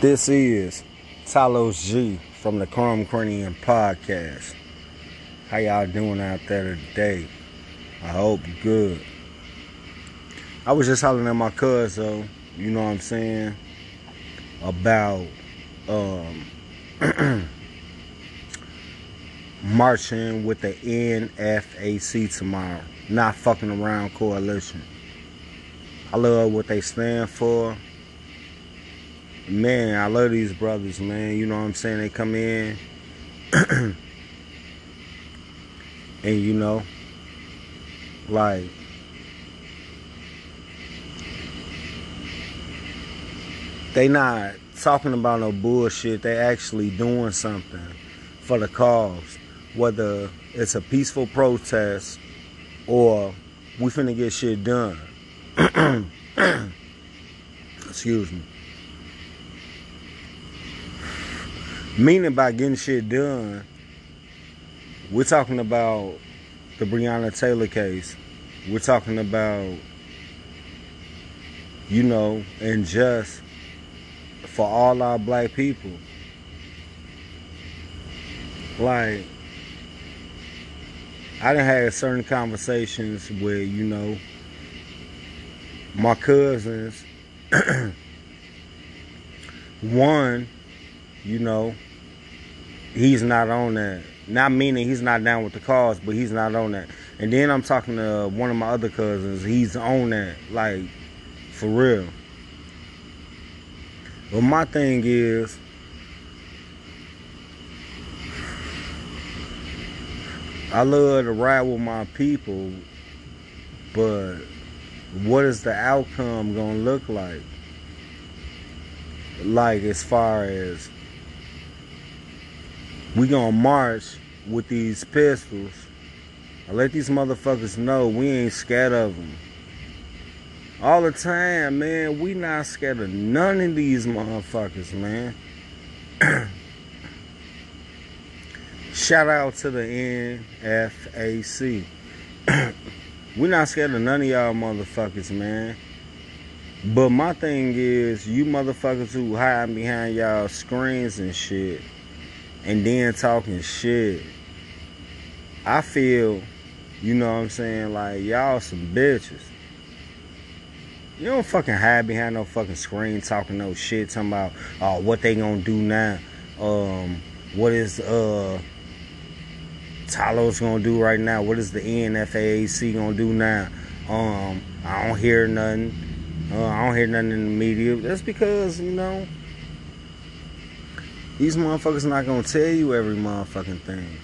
This is Talos G from the Chrome Cranium Podcast. How y'all doing out there today? I hope good. I was just hollering at my though, you know what I'm saying, about um, marching with the NFAC tomorrow. Not fucking around coalition. I love what they stand for. Man, I love these brothers, man. You know what I'm saying? They come in and you know, like they not talking about no bullshit. They actually doing something for the cause. Whether it's a peaceful protest or we finna get shit done. Excuse me. Meaning by getting shit done, we're talking about the Breonna Taylor case. We're talking about, you know, and just for all our black people. Like, I done had certain conversations where, you know, my cousins, one, you know, he's not on that. Not meaning he's not down with the cause, but he's not on that. And then I'm talking to one of my other cousins. He's on that, like, for real. But my thing is, I love to ride with my people, but what is the outcome gonna look like? Like as far as we gonna march with these pistols. I let these motherfuckers know we ain't scared of them. All the time, man, we not scared of none of these motherfuckers, man. Shout out to the NFAC. we not scared of none of y'all motherfuckers, man. But my thing is, you motherfuckers who hide behind y'all screens and shit, and then talking shit. I feel, you know what I'm saying, like y'all some bitches. You don't fucking hide behind no fucking screen talking no shit, talking about oh what they gonna do now. Um, what is uh Talos gonna do right now? What is the NFAC gonna do now? Um, I don't hear nothing. Uh, I don't hear nothing in the media. That's because you know these motherfuckers not gonna tell you every motherfucking thing.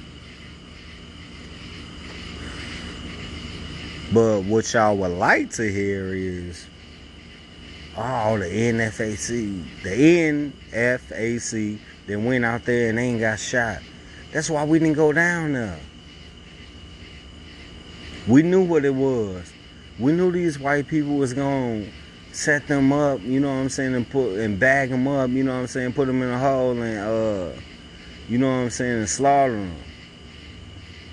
But what y'all would like to hear is, oh, the NFAC, the NFAC that went out there and ain't got shot. That's why we didn't go down there. We knew what it was. We knew these white people was gonna set them up, you know what I'm saying, and put and bag them up, you know what I'm saying, put them in a hole and uh, you know what I'm saying, and slaughter them.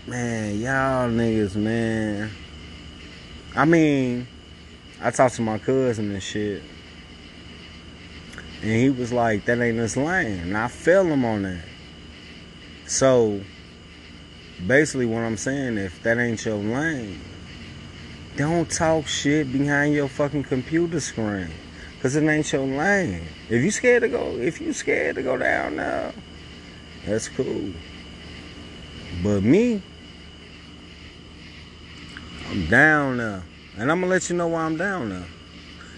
Man, y'all niggas, man. I mean, I talked to my cousin and shit, and he was like, "That ain't his lane," and I fell him on that. So, basically, what I'm saying, if that ain't your lane, don't talk shit behind your fucking computer screen. Cause it ain't your lane. If you scared to go, if you scared to go down now, that's cool. But me, I'm down there. And I'm gonna let you know why I'm down there.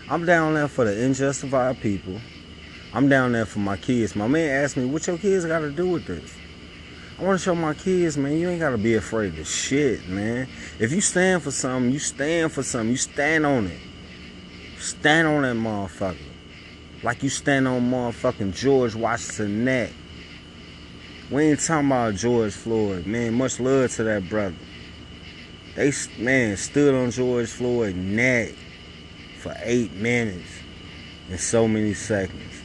I'm down there for the unjustified people. I'm down there for my kids. My man asked me, what your kids gotta do with this? I want to show my kids, man, you ain't got to be afraid of shit, man. If you stand for something, you stand for something. You stand on it. Stand on that motherfucker. Like you stand on motherfucking George Washington neck. We ain't talking about George Floyd, man. Much love to that brother. They, man, stood on George Floyd neck for eight minutes and so many seconds.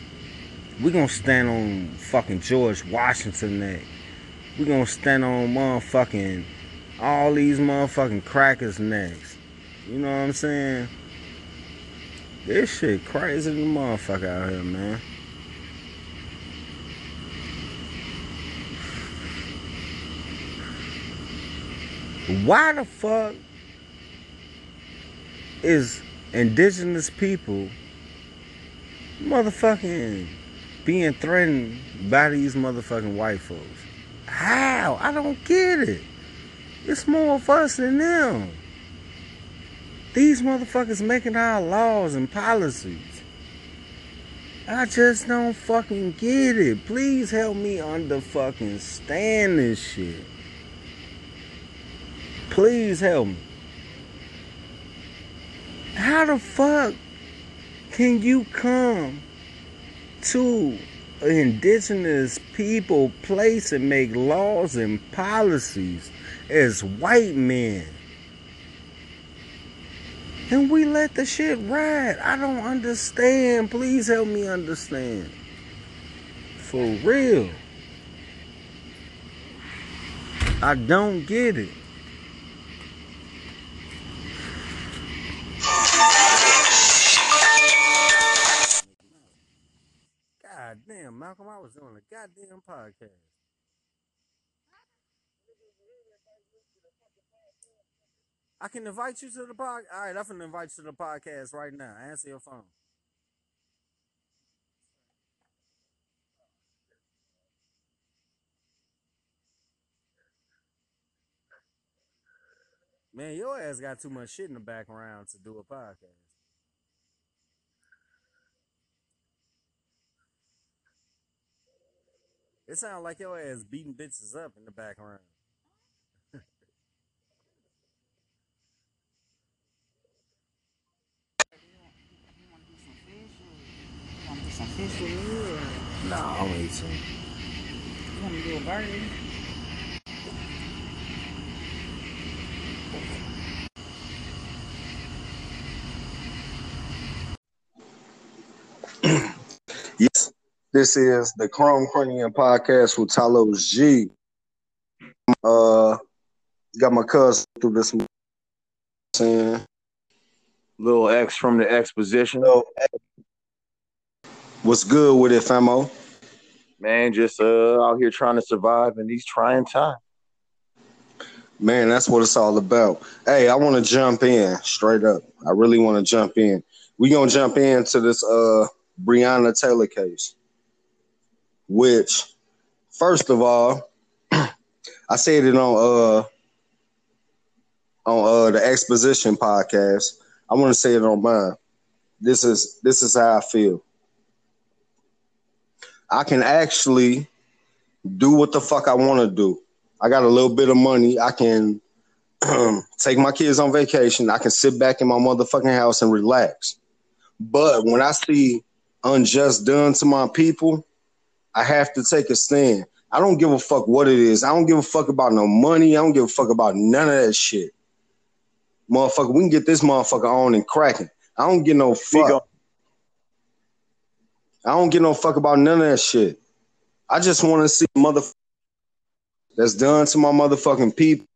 We gonna stand on fucking George Washington neck we gonna stand on motherfucking all these motherfucking crackers next. You know what I'm saying? This shit crazy the motherfucker out here, man. Why the fuck is indigenous people motherfucking being threatened by these motherfucking white folks? How? I don't get it. It's more of us than them. These motherfuckers making our laws and policies. I just don't fucking get it. Please help me under fucking stand this shit. Please help me. How the fuck can you come to indigenous people place and make laws and policies as white men? And we let the shit ride. I don't understand. Please help me understand. For real. I don't get it. Malcolm, I was doing a goddamn podcast. I can invite you to the pod. All right, I'm gonna invite you to the podcast right now. Answer your phone. Man, your ass got too much shit in the background to do a podcast. It sounds like your ass beating bitches up in the background. Some fish with me or Nah, I'm eating. you want to do a burger? Yes, this is the Chrome Cranium podcast with Talos G. Uh, got my cousin through this. Saying, Little X from the exposition. what's good with it, famo? Man, just uh out here trying to survive in these trying times. Man, that's what it's all about. Hey, I want to jump in straight up. I really want to jump in. We gonna jump into this uh Breonna Taylor case, which, first of all, I said it on uh on uh the exposition podcast. I want to say it on mine. This is this is how I feel. I can actually do what the fuck I want to do. I got a little bit of money. I can take my kids on vacation. I can sit back in my motherfucking house and relax. But when I see unjust done to my people, I have to take a stand. I don't give a fuck what it is. I don't give a fuck about no money. I don't give a fuck about none of that shit. Motherfucker, we can get this motherfucker on and cracking. I don't get no fuck. I don't get no fuck about none of that shit. I just want to see mother that's done to my motherfucking people.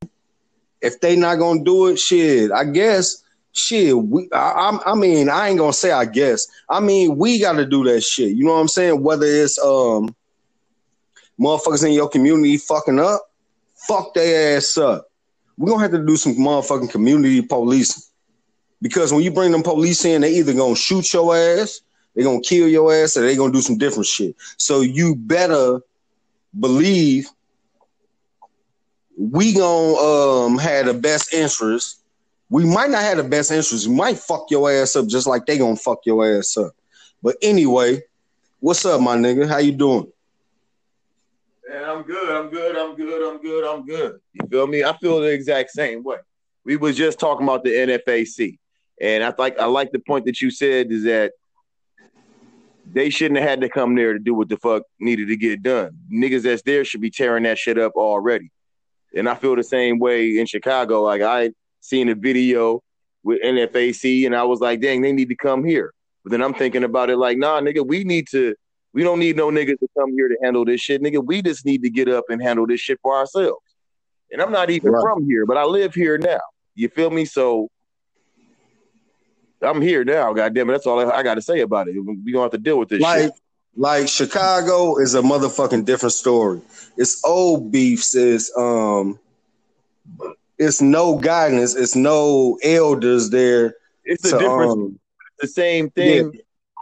If they not gonna do it, shit, I guess, shit. We, I, I mean, I ain't gonna say I guess. I mean, we got to do that shit. You know what I'm saying? Whether it's um, motherfuckers in your community fucking up, fuck their ass up. We gonna have to do some motherfucking community policing because when you bring them police in, they either gonna shoot your ass, they gonna kill your ass, or they gonna do some different shit. So you better believe we gonna um have the best interest. We might not have the best interest. We might fuck your ass up just like they gonna fuck your ass up. But anyway, what's up, my nigga? How you doing? Man, I'm good. I'm good. I'm good. I'm good. I'm good. You feel me? I feel the exact same way. We was just talking about the NFAC, and I like I like the point that you said is that they shouldn't have had to come there to do what the fuck needed to get done. Niggas that's there should be tearing that shit up already. And I feel the same way in Chicago. Like I seen a video with NFAC, and I was like, dang, they need to come here. But then I'm thinking about it like, nah, nigga, we need to. We don't need no niggas to come here to handle this shit, nigga. We just need to get up and handle this shit for ourselves. And I'm not even Right. from here, but I live here now. You feel me? So I'm here now. Goddamn it, that's all I, I got to say about it. We gonna have to deal with this Like, shit. like Chicago is a motherfucking different story. It's old beefs is um it's no guidance, it's no elders there. It's the difference. um, the same thing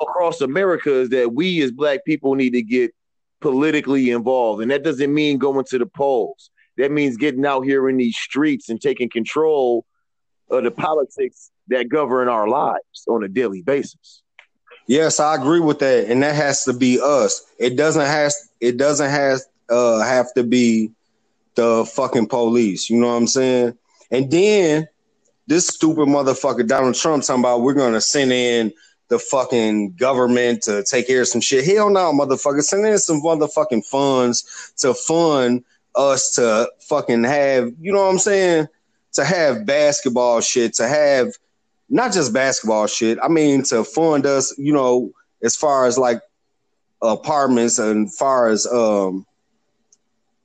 across America is that we as black people need to get politically involved. And that doesn't mean going to the polls. That means getting out here in these streets and taking control of the politics that govern our lives on a daily basis. Yes, I agree with that, and that has to be us. It doesn't has it doesn't have uh have to be the fucking police. You know what I'm saying? And then this stupid motherfucker Donald Trump talking about we're gonna send in the fucking government to take care of some shit. Hell no, motherfucker. Send in some motherfucking funds to fund us to fucking have, you know what I'm saying? To have basketball shit, to have not just basketball shit. I mean, to fund us, you know, as far as like apartments and far as um,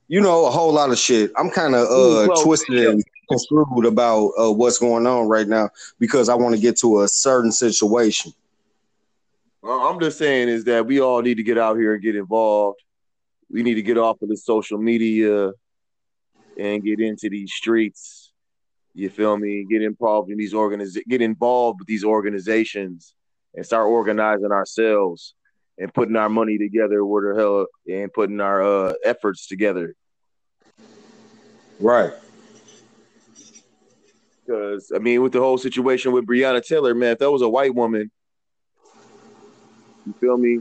you know, a whole lot of shit. I'm kind of uh Well, twisted and construed about uh, what's going on right now because I want to get to a certain situation. Well, I'm just saying is that we all need to get out here and get involved. We need to get off of the social media and get into these streets. You feel me? Get involved in these organiz get involved with these organizations and start organizing ourselves and putting our money together where the hell and putting our uh, efforts together. Right. Because I mean, with the whole situation with Breonna Taylor, man, if that was a white woman, you feel me?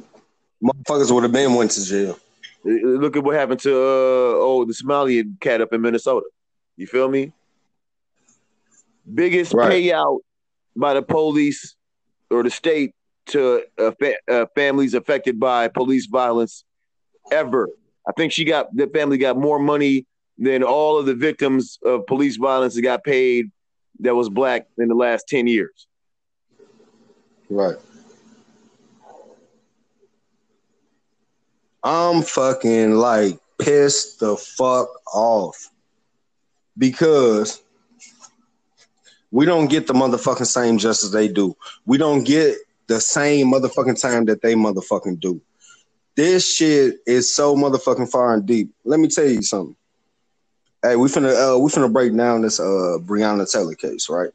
Motherfuckers would have been went to jail. Uh, Look at what happened to uh, oh the Somali cat up in Minnesota. You feel me? Biggest Right. payout by the police or the state to uh, fa- uh, families affected by police violence ever. I think she got the family got more money than all of the victims of police violence that got paid that was black in the last ten years. Right. I'm fucking like pissed the fuck off because we don't get the motherfucking same justice they do. We don't get the same motherfucking time that they motherfucking do. This shit is so motherfucking far and deep. Let me tell you something. Hey, we finna uh, we finna break down this uh Breonna Taylor case, right?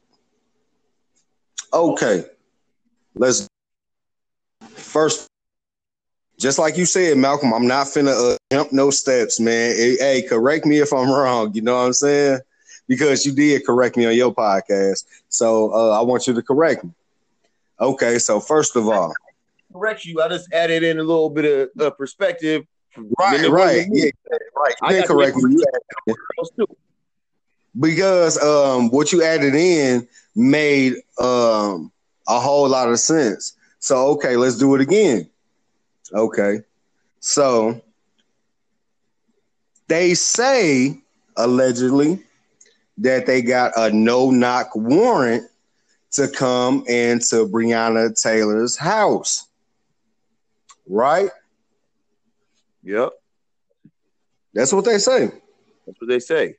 Okay. Let's first, just like you said, Malcolm. I'm not finna uh, jump no steps, man. Hey, correct me if I'm wrong. You know what I'm saying? Because you did correct me on your podcast, so uh, I want you to correct me. Okay, so first of all, Correct you. I just added in a little bit of uh, perspective. right, right, yeah, right. I You correct me. You added- Girls, too. because um, what you added in made um, a whole lot of sense. So okay, let's do it again. Okay, so they say allegedly that they got a no knock warrant to come into Breonna Taylor's house, right? Yep, That's what they say. that's what they say.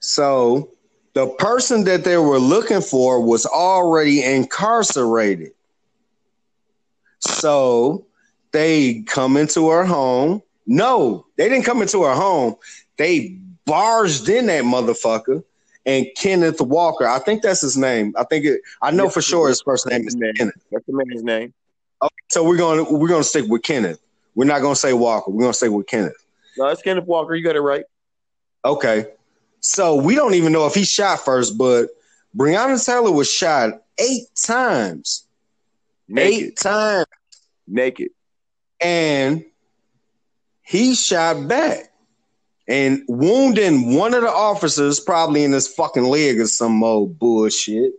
So the person that they were looking for was already incarcerated. So they come into her home. No, they didn't come into her home. They barged in that motherfucker. And Kenneth Walker, I think that's his name. I think it. I know Yeah. for sure his first name is Kenneth. That's the man's name. Okay, So we're gonna we're gonna stick with Kenneth. We're not gonna say Walker. We're gonna stay with Kenneth. No, it's Kenneth Walker. You got it right. Okay. So we don't even know if he shot first, but Breonna Taylor was shot eight times. Naked, Eight times. naked. And he shot back and wounding one of the officers, probably in his fucking leg or some old bullshit.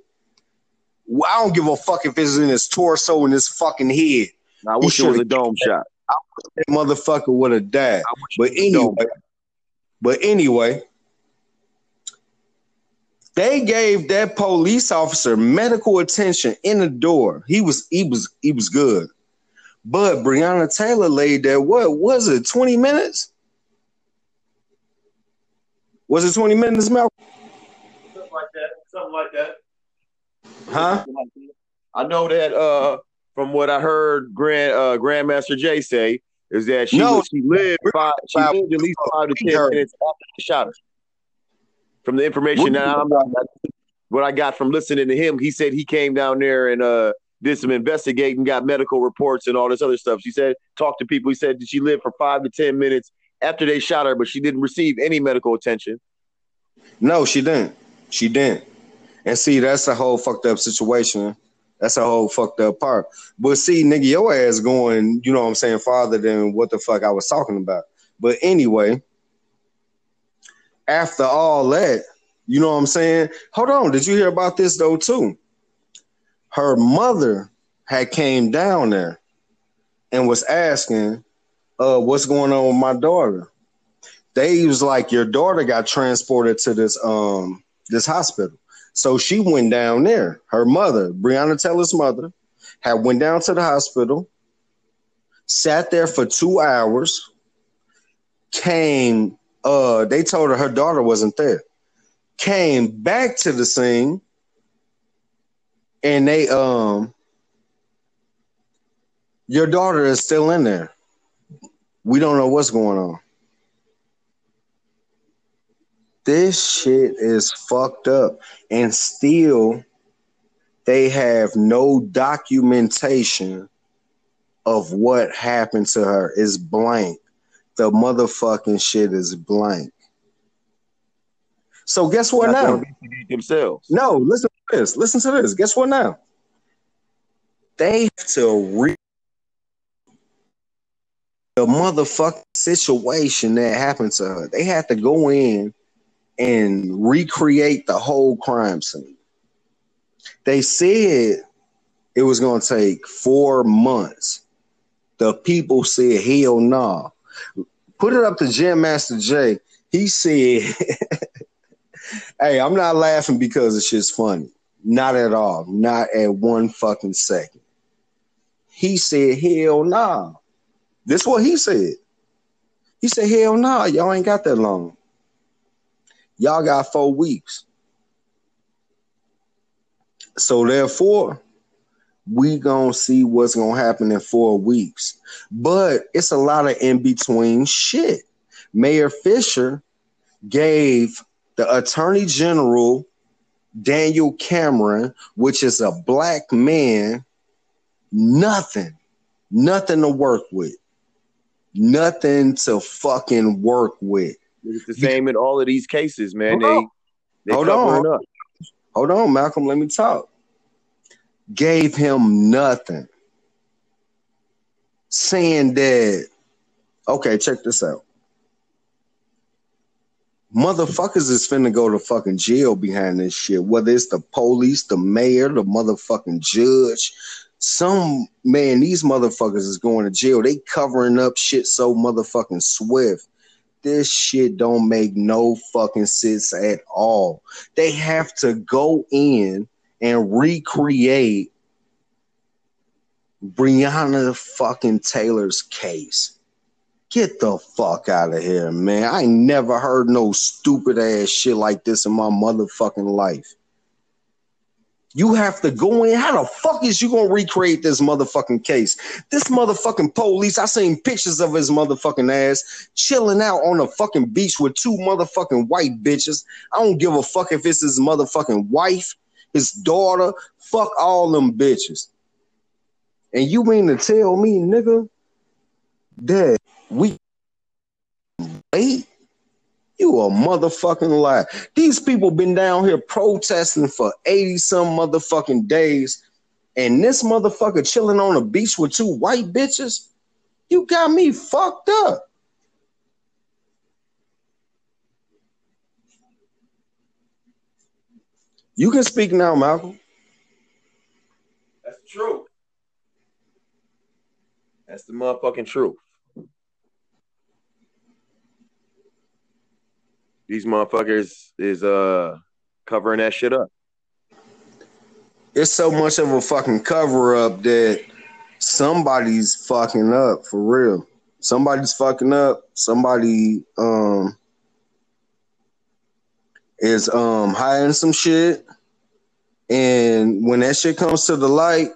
Well, I don't give a fuck if it's in his torso and his fucking head. Now, I wish it was a dome shot. That motherfucker would have died. But it was a dome anyway, but anyway, they gave that police officer medical attention in the door. He was he was he was good. But Breonna Taylor laid there, what was it, 20 minutes? Was it 20 minutes, Malcolm? Something like that. Something like that. Huh? I know that uh, from what I heard Grand uh, Grandmaster Jay say is that she No. she lived five, she Five- lived at least five to ten heard. minutes after they shot her. From the information that I'm what I got from listening to him, he said he came down there and uh did some investigating, got medical reports and all this other stuff. She said talked to people. He said she lived for five to ten minutes after they shot her, but she didn't receive any medical attention. No, she didn't. She didn't. And see, that's a whole fucked up situation. That's a whole fucked up part. But see, nigga, your ass going, you know what I'm saying, farther than what the fuck I was talking about. But anyway, after all that, you know what I'm saying? Hold on, did you hear about this though too? Her mother had came down there and was asking, uh, what's going on with my daughter? They was like, your daughter got transported to this um this hospital. So she went down there. Her mother, Breonna Taylor's mother, had went down to the hospital, sat there for two hours, came, uh, they told her her daughter wasn't there. Came back to the scene and they um your daughter is still in there. We don't know what's going on. This shit is fucked up. And still, they have no documentation of what happened to her. It's blank. The motherfucking shit is blank. So guess what Not now? themselves. No, listen to this. Listen to this. Guess what now? They have to re the motherfucking situation that happened to her. They had to go in and recreate the whole crime scene. They said it was going to take four months. The people said, hell no. Put it up to Grandmaster Jay. He said, hey, I'm not laughing because it's just funny. Not at all. Not at one fucking second. He said, hell nah. This what he said. He said, hell nah, y'all ain't got that long. Y'all got four weeks. So therefore, we gonna see what's gonna happen in four weeks. But it's a lot of in between shit. Mayor Fischer gave the Attorney General Daniel Cameron, which is a black man, nothing, nothing to work with, nothing to fucking work with. It's the same in all of these cases, man. Hold on. They they Hold on. up. Hold on, Malcolm, let me talk. Gave him nothing. Saying that, okay, check this out. Motherfuckers is finna go to fucking jail behind this shit. Whether it's the police, the mayor, the motherfucking judge. Some man, these motherfuckers is going to jail. They covering up shit so motherfucking swift. This shit don't make no fucking sense at all. They have to go in and recreate Breonna fucking Taylor's case. Get the fuck out of here, man. I ain't never heard no stupid ass shit like this in my motherfucking life. You have to go in. How the fuck is you gonna recreate this motherfucking case? This motherfucking police, I seen pictures of his motherfucking ass chilling out on a fucking beach with two motherfucking white bitches. I don't give a fuck if it's his motherfucking wife, his daughter, fuck all them bitches. And you mean to tell me, nigga, that we wait? You a motherfucking lie. These people been down here protesting for 80 some motherfucking days, and this motherfucker chilling on a beach with two white bitches? You got me fucked up. You can speak now, Malcolm. That's true. That's the motherfucking truth. These motherfuckers is uh covering that shit up. It's so much of a fucking cover up that somebody's fucking up for real. Somebody's fucking up. Somebody um is um hiding some shit. And when that shit comes to the light,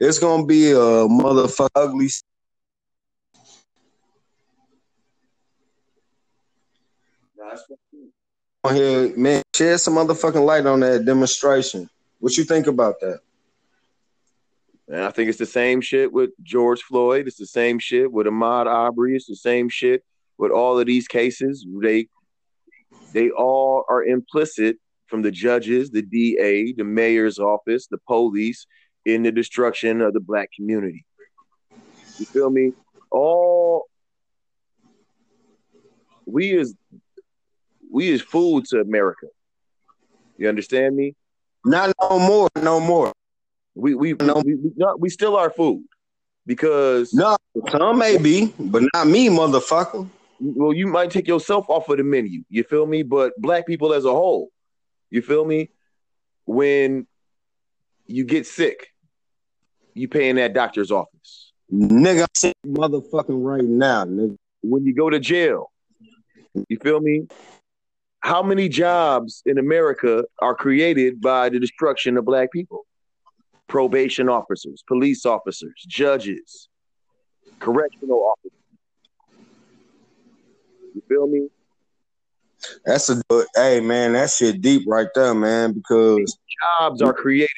it's gonna be a motherfucker ugly. That's on here, man, shed some motherfucking light on that demonstration. What you think about that? And I think it's the same shit with George Floyd. It's the same shit with Ahmaud Arbery. It's the same shit with all of these cases. They they all are implicit from the judges, the DA, the mayor's office, the police in the destruction of the black community. You feel me? All we is we is food to America. You understand me? Not no more, no more. We we no. we, we, we still are food because no, some may be, but not me, motherfucker. Well, you might take yourself off of the menu. You feel me? But black people as a whole, you feel me? When you get sick, you pay in that doctor's office. Nigga, I'm sick motherfucking right now, nigga. When you go to jail, you feel me? How many jobs in America are created by the destruction of black people? Probation officers, police officers, judges, correctional officers. You feel me? That's a good, hey man, that shit deep right there, man. Because jobs are created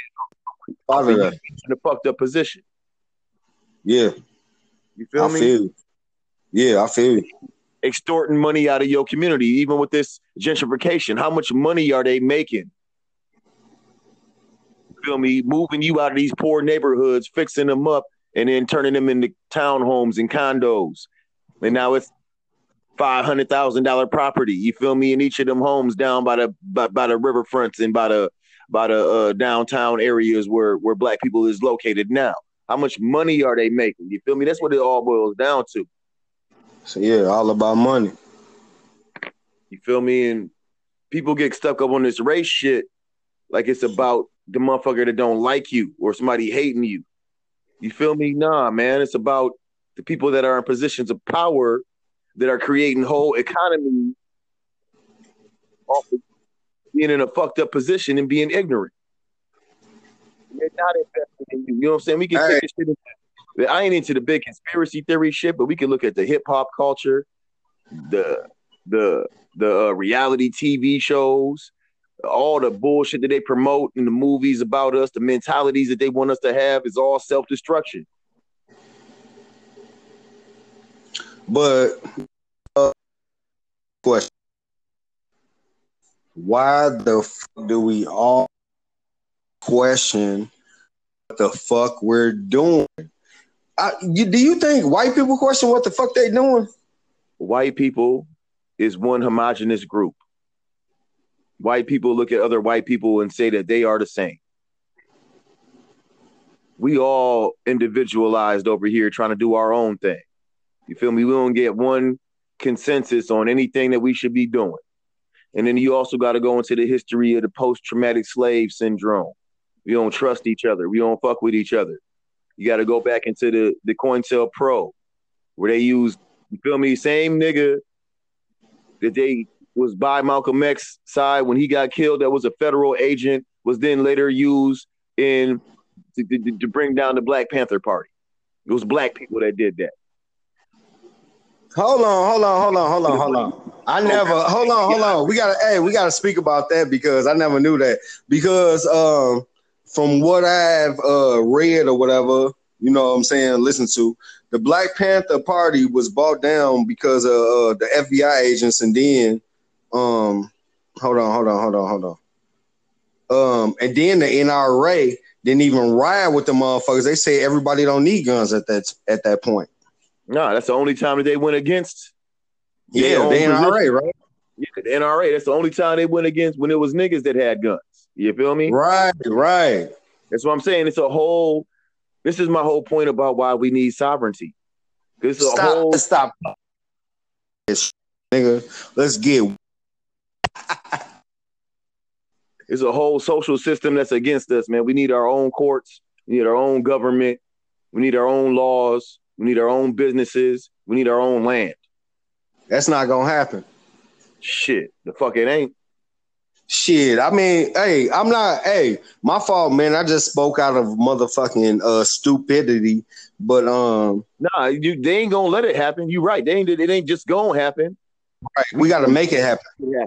out of that. in a fucked up position. Yeah, you feel I me? Feel you. Yeah, I feel you. Extorting money out of your community, even with this gentrification. How much money are they making? Feel me? Moving you out of these poor neighborhoods, fixing them up, and then turning them into townhomes and condos. And now it's five hundred thousand dollar property. You feel me? In each of them homes down by the by, by the riverfronts and by the by the uh, downtown areas where where black people is located now. How much money are they making? You feel me? That's what it all boils down to. So yeah, all about money. You feel me? And people get stuck up on this race shit like it's about the motherfucker that don't like you or somebody hating you. You feel me? Nah, man. It's about the people that are in positions of power that are creating whole economy off of being in a fucked up position and being ignorant. They're not investing in you. You know what I'm saying? We can take this shit I ain't into the big conspiracy theory shit, but we can look at the hip hop culture, the the the uh, reality TV shows, all the bullshit that they promote in the movies about us, the mentalities that they want us to have is all self destruction. But uh, question: Why the fuck do we all question what the fuck we're doing? I, you, do you think white people question what the fuck they doing? White people is one homogenous group. White people look at other white people and say that they are the same. We all individualized over here trying to do our own thing. You feel me? We don't get one consensus on anything that we should be doing. And then you also got to go into the history of the post traumatic slave syndrome. We don't trust each other. We don't fuck with each other. You got to go back into the the COINTELPRO, where they use you feel me, same nigga that they was by Malcolm X side when he got killed. That was a federal agent. Was then later used in to, to, to bring down the Black Panther Party. It was black people that did that. Hold on, hold on, hold on, hold on, hold on. I never hold on, hold on. We gotta hey, we gotta speak about that because I never knew that. Because um from what I've uh read or whatever, you know what I'm saying, listen to, the Black Panther Party was bought down because of uh, the FBI agents and then um hold on, hold on, hold on, hold on. Um and then the NRA didn't even ride with the motherfuckers. They say everybody don't need guns at that at that point. No, that's the only time that they went against. Yeah, the NRA, right? Yeah, the NRA. That's the only time they went against when it was niggas that had guns. You feel me? Right, right. That's what I'm saying. It's a whole. This is my whole point about why we need sovereignty. This is a whole. Stop, nigga. Let's get. it's a whole social system that's against us, man. We need our own courts. We need our own government. We need our own laws. We need our own businesses. We need our own land. That's not gonna happen. Shit, the fuck it ain't. Shit, I mean, hey, I'm not. Hey, my fault, man. I just spoke out of motherfucking uh, stupidity. But um, nah, you they ain't gonna let it happen. You right. They ain't. It ain't just gonna happen. Right. We got to make it happen. Yeah.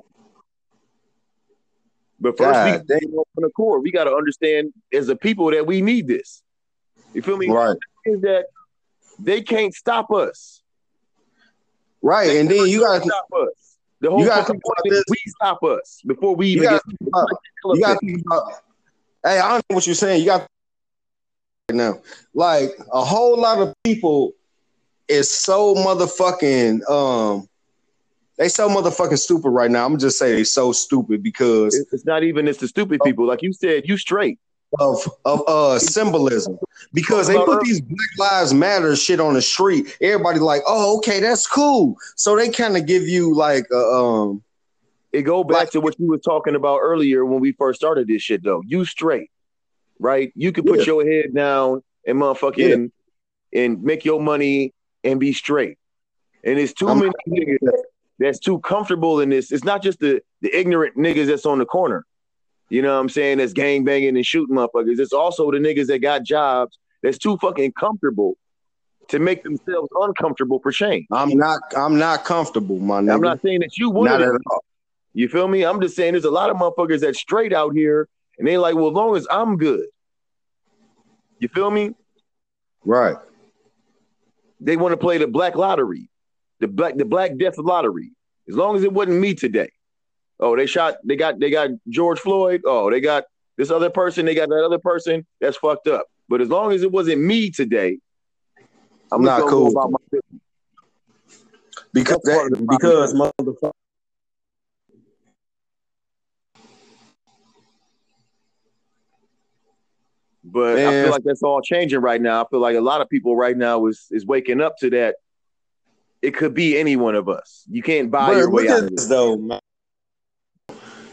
But first, we God got to open the core. We got to understand as a people that we need this. You feel me? Right. Is that they can't stop us. Right. And then you gotta stop us. The whole you gotta think about point is this. we stop us before we you even gotta get about, you gotta think about hey, I know what you're saying. You got right now. Like a whole lot of people is so motherfucking um they so motherfucking stupid right now. I'm just saying they so stupid because It's it's not even it's the stupid people. Like you said, you straight. Of of uh symbolism because they put these Black Lives Matter shit on the street. Everybody like, oh, okay, that's cool. So they kind of give you like a, um It go back Like- to what you were talking about earlier when we first started this shit though. You straight. Right? You can put Yeah. your head down and motherfucking and make your money and be straight. And it's too I'm- many niggas that's too comfortable in this. It's not just the the ignorant niggas that's on the corner. You know what I'm saying? That's gang banging and shooting motherfuckers. It's also the niggas that got jobs that's too fucking comfortable to make themselves uncomfortable for change. I'm not I'm not comfortable, my nigga. I'm not saying that you would not at all. you feel me? I'm just saying there's a lot of motherfuckers that straight out here and they like, well, as long as I'm good. You feel me? Right. They want to play the black lottery, the black the black death lottery. As long as it wasn't me today. Oh, they shot, they got they got George Floyd. Oh, they got this other person, they got that other person. That's fucked up. But as long as it wasn't me today, I'm Not gonna cool. go about my business. Because That's part of that, because motherfucker But I feel like that's all changing right now. I feel like a lot of people right now is is waking up to that. It could be any one of us. You can't buy Bro, your way out of this this. though, man.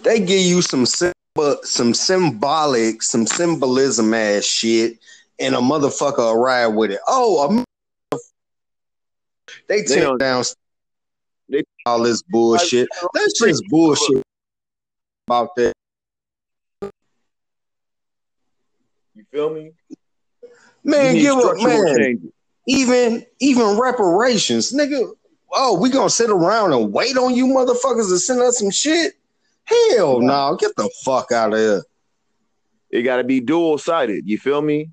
They give you some some symbolic, some symbolism ass shit, and a motherfucker ride with it. Oh, they They tear don't- down they- all this bullshit. That's just bullshit about that. You feel me? Man, give up, man. changes. Even even reparations, nigga. Oh, we gonna sit around and wait on you motherfuckers to send us some shit? Hell no, get the fuck out of here. It got to be dual sided. You feel me?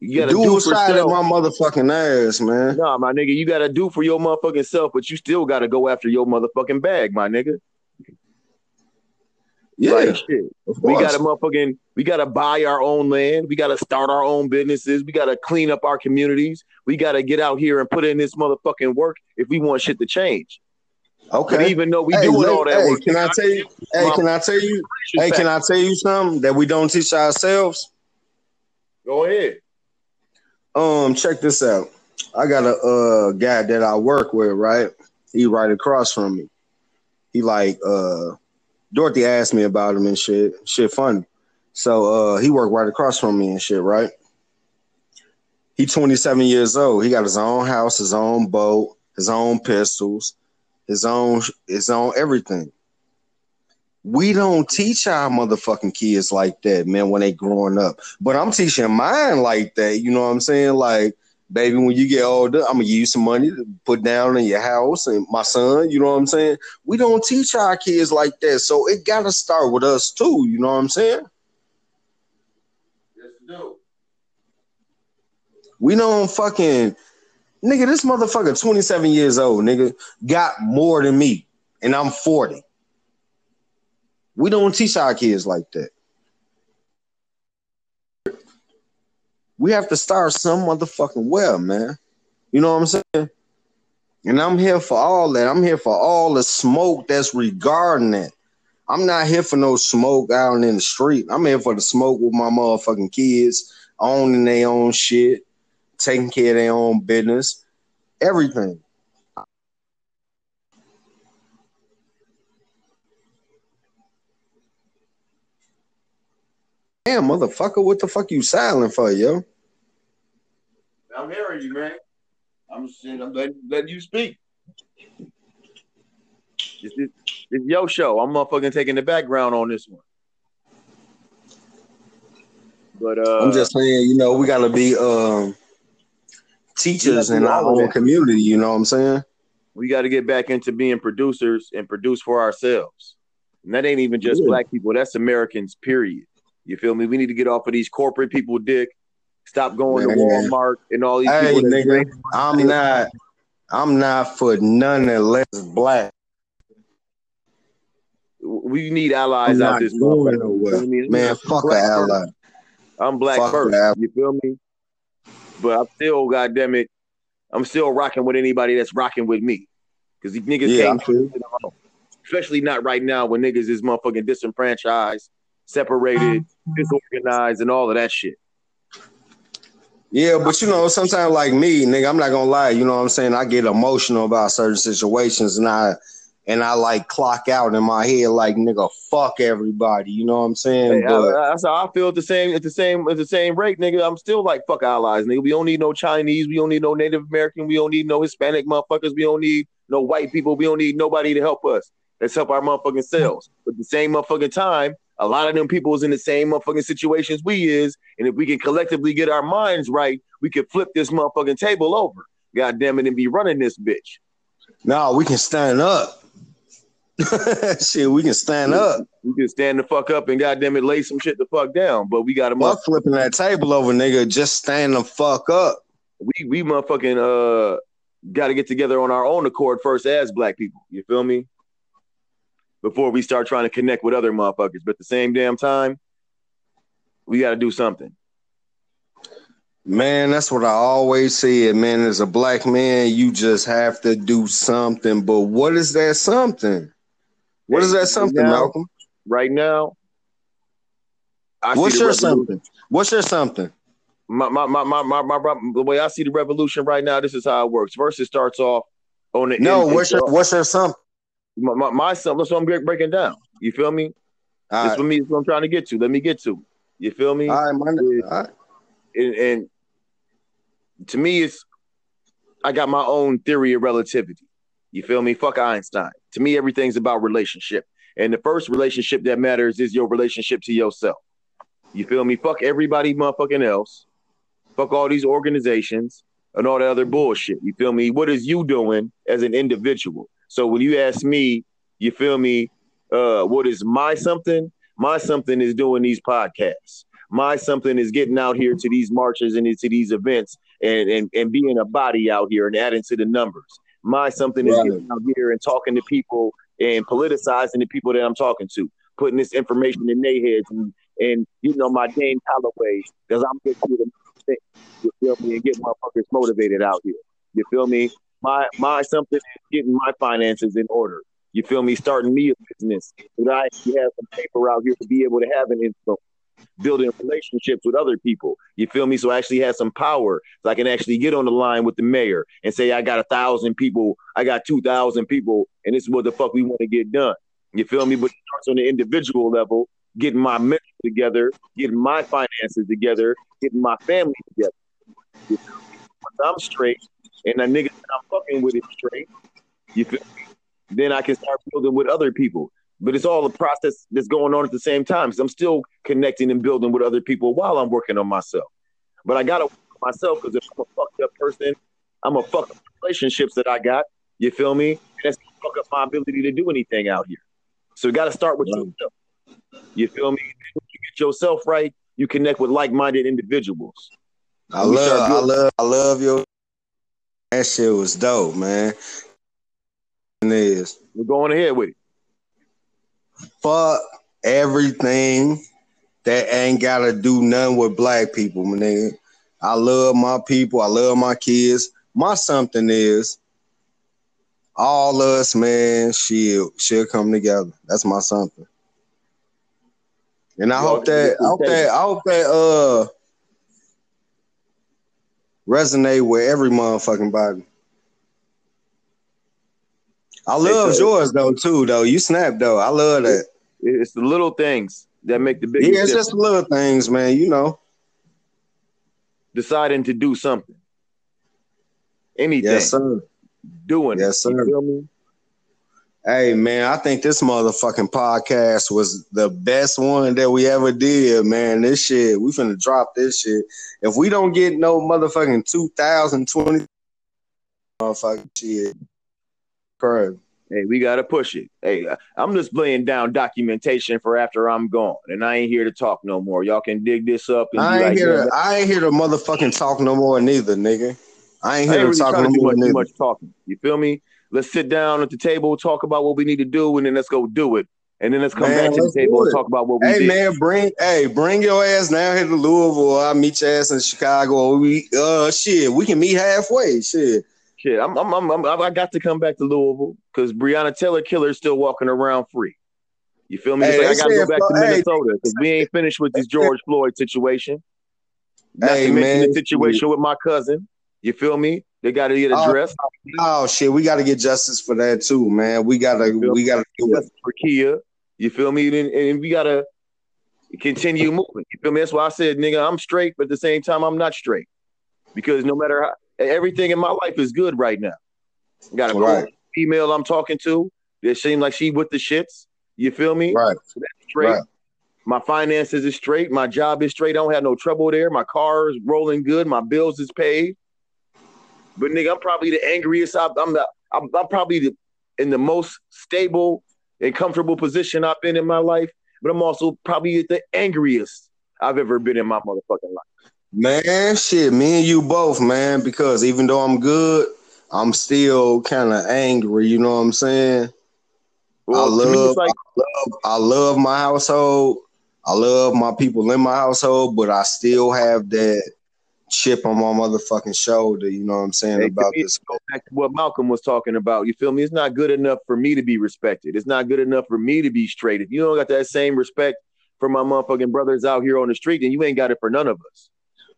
You got to do Dual for sided my motherfucking ass, man. Nah, my nigga, you got to do for your motherfucking self, but you still got to go after your motherfucking bag, my nigga. Yeah, Like shit. We got to motherfucking, we got to buy our own land. We got to start our own businesses. We got to clean up our communities. We got to get out here and put in this motherfucking work if we want shit to change. But okay. even though we Hey, doing let- all that hey, work, can I tell you? Hey, can I tell you? Hey, can I tell you something that we don't teach ourselves? Go ahead. Um, check this out. I got a uh guy that I work with, right? He right across from me. He like uh Dorothy asked me about him and shit. Shit funny. So uh he worked right across from me and shit, right? He 27 years old. He got his own house, his own boat, his own pistols, his own his own everything. We don't teach our motherfucking kids like that, man, when they growing up. But I'm teaching mine like that. You know what I'm saying? Like, baby, when you get older, I'm gonna give you some money to put down in your house. And my son, you know what I'm saying? We don't teach our kids like that. So it gotta start with us too. You know what I'm saying? Yes, we do. We don't fucking nigga, this motherfucker 27 years old, nigga, got more than me. And I'm 40. We don't teach our kids like that. We have to start some motherfucking well, man. You know what I'm saying? And I'm here for all that. I'm here for all the smoke that's regarding that. I'm not here for no smoke out in the street. I'm here for the smoke with my motherfucking kids, owning their own shit, taking care of their own business, everything. Damn, motherfucker, what the fuck you silent for, yo? I'm hearing you, man. I'm just saying, I'm letting, letting you speak. This is it's your show. I'm motherfucking taking the background on this one. But uh, I'm just saying, you know, we gotta be um teachers in our own community, you know what I'm saying? we got to get back into being producers and produce for ourselves. And that ain't even just Yeah. black people. That's Americans, period. You feel me? We need to get off of these corporate people dick. Stop going to Man. Walmart and all these Hey, people. nigga, I'm not. I'm not for none unless black. We need allies I'm out this going nowhere. You know I mean? Man, fuck an ally. I'm black Fuck first. You feel me? But I'm still, goddamn it, I'm still rocking with anybody that's rocking with me. Because these niggas Yeah, can't I feel. do it alone. Especially not right now when niggas is motherfucking disenfranchised, separated, disorganized, and all of that shit. Yeah, but you know, sometimes like me, nigga, I'm not gonna lie. You know what I'm saying? I get emotional about certain situations, and I and I like clock out in my head, like nigga, fuck everybody. You know what I'm saying? Hey, but I, that's how I feel at the same at the same at the same rate, nigga. I'm still like fuck allies, nigga. We don't need no Chinese, we don't need no Native American, we don't need no Hispanic motherfuckers, we don't need no white people, we don't need nobody to help us. Let's help our motherfucking selves. But at the same motherfucking time, a lot of them people is in the same motherfucking situations we is, and if we can collectively get our minds right, we can flip this motherfucking table over. God damn it, and be running this bitch. no, we can stand up. shit, we can stand up. We can stand the fuck up and goddamn it, lay some shit the fuck down. But we got to Fuck flipping that table over, nigga. Just stand the fuck up. we we motherfucking uh got to get together on our own accord first as black people. You feel me? Before we start trying to connect with other motherfuckers, but at the same damn time, we got to do something. Man, that's what I always said, man. As a black man, you just have to do something. But what is that something? What is that something, now- Malcolm? Right now, I What's your something? What's your something? My, my, my, my, my, my, the way I see the revolution right now, this is how it works. First, it starts off on the No, end- what's your what's your something? my, my, my something. That's what I'm breaking down. You feel me? All This right, for me is what I'm trying to get to. Let me get to. You feel me? all right, my. All right. and, and to me, it's I got my own theory of relativity. You feel me? Fuck Einstein. To me, everything's about relationship, and the first relationship that matters is your relationship to yourself. You feel me? Fuck everybody, motherfucking else. Fuck all these organizations and all that other bullshit. You feel me? What is you doing as an individual? So when you ask me, you feel me? Uh, what is my something? My something is doing these podcasts. My something is getting out here to these marches and into these events and, and, and being a body out here and adding to the numbers. My something is getting out here and talking to people and politicizing the people that I'm talking to, putting this information in their heads and, and you know, my Dane Calloway, because I'm getting to the thing. You feel me? And getting motherfuckers motivated out here. You feel me? My my something is getting my finances in order. You feel me? Starting me a business that I have some paper out here to be able to have an influence. Building relationships with other people. You feel me? So I actually have some power. So I can actually get on the line with the mayor and say, I got a thousand people, I got two thousand people, and this is what the fuck we want to get done. You feel me? But it starts on the individual level, getting my mental together, getting my finances together, getting my family together. You feel me? I'm straight and the niggas that I'm fucking with is straight, you feel me? Then I can start building with other people. But it's all a process that's going on at the same time. So I'm still connecting and building with other people while I'm working on myself. But I gotta work on myself because if I'm a fucked up person, I'm a fuck up relationships that I got. You feel me? And that's gonna fuck up my ability to do anything out here. So you gotta start with yourself. You feel me? When you get yourself right, you connect with like-minded individuals. I love, I love, I love your. That shit was dope, man. It is We're going ahead with it. Fuck everything that ain't gotta do nothing with black people, my nigga. I love my people. I love my kids. My something is all us, man. She'll she'll come together. That's my something. And I hope that I hope that I hope that uh resonate with every motherfucking body. I love yours though too though. You snap though. I love that. It's the little things that make the biggest Yeah, it's difference. just little things, man. You know. Deciding to do something. Anything. Yes, sir. Doing Yes, sir. feel me? Hey, man, I think this motherfucking podcast was the best one that we ever did, man. This shit, we finna drop this shit. If we don't get no motherfucking 2020 motherfucking shit, crazy. Hey, we gotta push it. Hey, I'm just laying down documentation for after I'm gone, and I ain't here to talk no more. Y'all can dig this up. And I ain't like, here. yeah, I ain't here to motherfucking talk no more, neither, nigga. I ain't I here ain't to really talk no to more, much, too much talking. You feel me? Let's sit down at the table, talk about what we need to do, and then let's go do it. And then let's come Man, back to the table and talk about what we Hey did. Hey man, bring hey, bring your ass down here to Louisville. I'll meet your ass in Chicago. We uh shit, we can meet halfway. Shit. Shit, I'm, I'm, I'm, I'm, I got to come back to Louisville because Breonna Taylor Killer is still walking around free. You feel me? Hey, like I got to go back to Minnesota because we ain't finished with this George Floyd situation. Not Hey, to mention man, the situation with my cousin. You feel me? They got to get Oh, addressed. Oh shit, we gotta get justice for that too, man. We gotta we gotta do it. For Kia. You feel me? And, and we gotta continue moving. You feel me? That's why I said, nigga, I'm straight, but at the same time, I'm not straight. Because no matter how everything in my life is good right now. Got a cool Right. female I'm talking to. It seems like she with the shits. You feel me? Right. Straight. Right. My finances is straight. My job is straight. I don't have no trouble there. My car is rolling good. My bills is paid. But nigga, I'm probably the angriest. I'm, I'm the. I'm, I'm probably the, in the most stable and comfortable position I've been in my life. But I'm also probably the angriest I've ever been in my motherfucking life. Man, shit, me and you both, man, because even though I'm good, I'm still kind of angry, you know what I'm saying? Well, I love like I love my household. I love my people in my household, but I still have that chip on my motherfucking shoulder, you know what I'm saying, Hey, about me, this. go back to what Malcolm was talking about. You feel me? It's not good enough for me to be respected. It's not good enough for me to be straight. If you don't got that same respect for my motherfucking brothers out here on the street, then you ain't got it for none of us.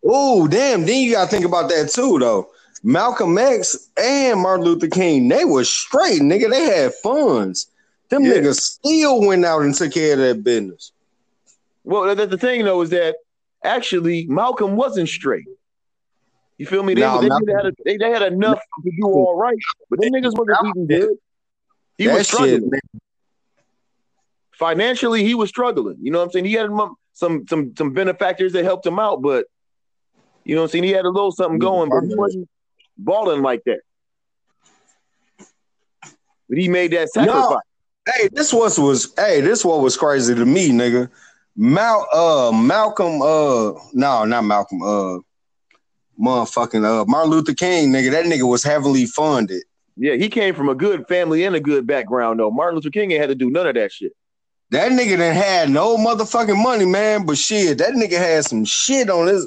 Oh, damn, then you gotta think about that too, though. Malcolm X and Martin Luther King, they were straight, nigga. They had funds. Them Yeah. niggas still went out and took care of that business. Well, the, the thing though is that actually Malcolm wasn't straight. You feel me? They, Nah, they, Malcolm- had a, they, they had enough to do all right, but them niggas wasn't eating good. He that was struggling. shit, financially he was struggling. You know what I'm saying? He had some some some benefactors that helped him out, but you know what I'm saying? He had a little something going, but he wasn't balling like that. But he made that sacrifice. Hey, this was was hey, this what was crazy to me, nigga. Mal uh Malcolm uh no, not Malcolm uh motherfucking uh Martin Luther King, nigga. That nigga was heavily funded. Yeah, he came from a good family and a good background though. Martin Luther King ain't had to do none of that shit. That nigga didn't had no motherfucking money, man. But shit, that nigga had some shit on his.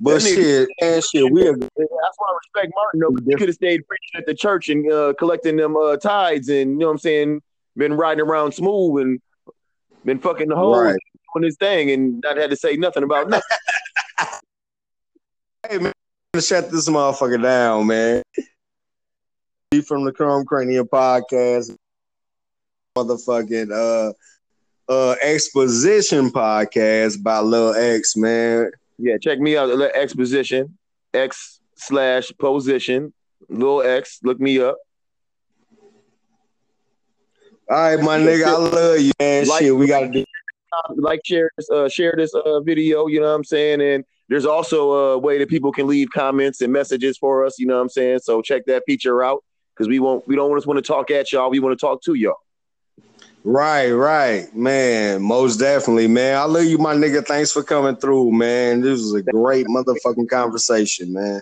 But That shit, man, shit, we. That's why I respect Martin though. He could have stayed preaching at the church and uh, collecting them uh, tithes and you know what I'm saying, been riding around smooth and been fucking the whole Right. doing his thing and not had to say nothing about nothing. Hey man, shut this motherfucker down, man. From the Chrome Cranium podcast, motherfucking uh uh exposition podcast by Lil X, man. Yeah, check me out. Exposition, X slash position, little X. Look me up. All right, my nigga, I love you, man. Like- Shit, we gotta do. Like, share this, uh, share this uh, video. You know what I'm saying? And there's also a way that people can leave comments and messages for us. You know what I'm saying? So check that feature out because we won't. We don't just want to talk at y'all. We want to talk to y'all. Right, right, man. Most definitely, man. I love you, my nigga. Thanks for coming through, man. This was a great motherfucking conversation, man.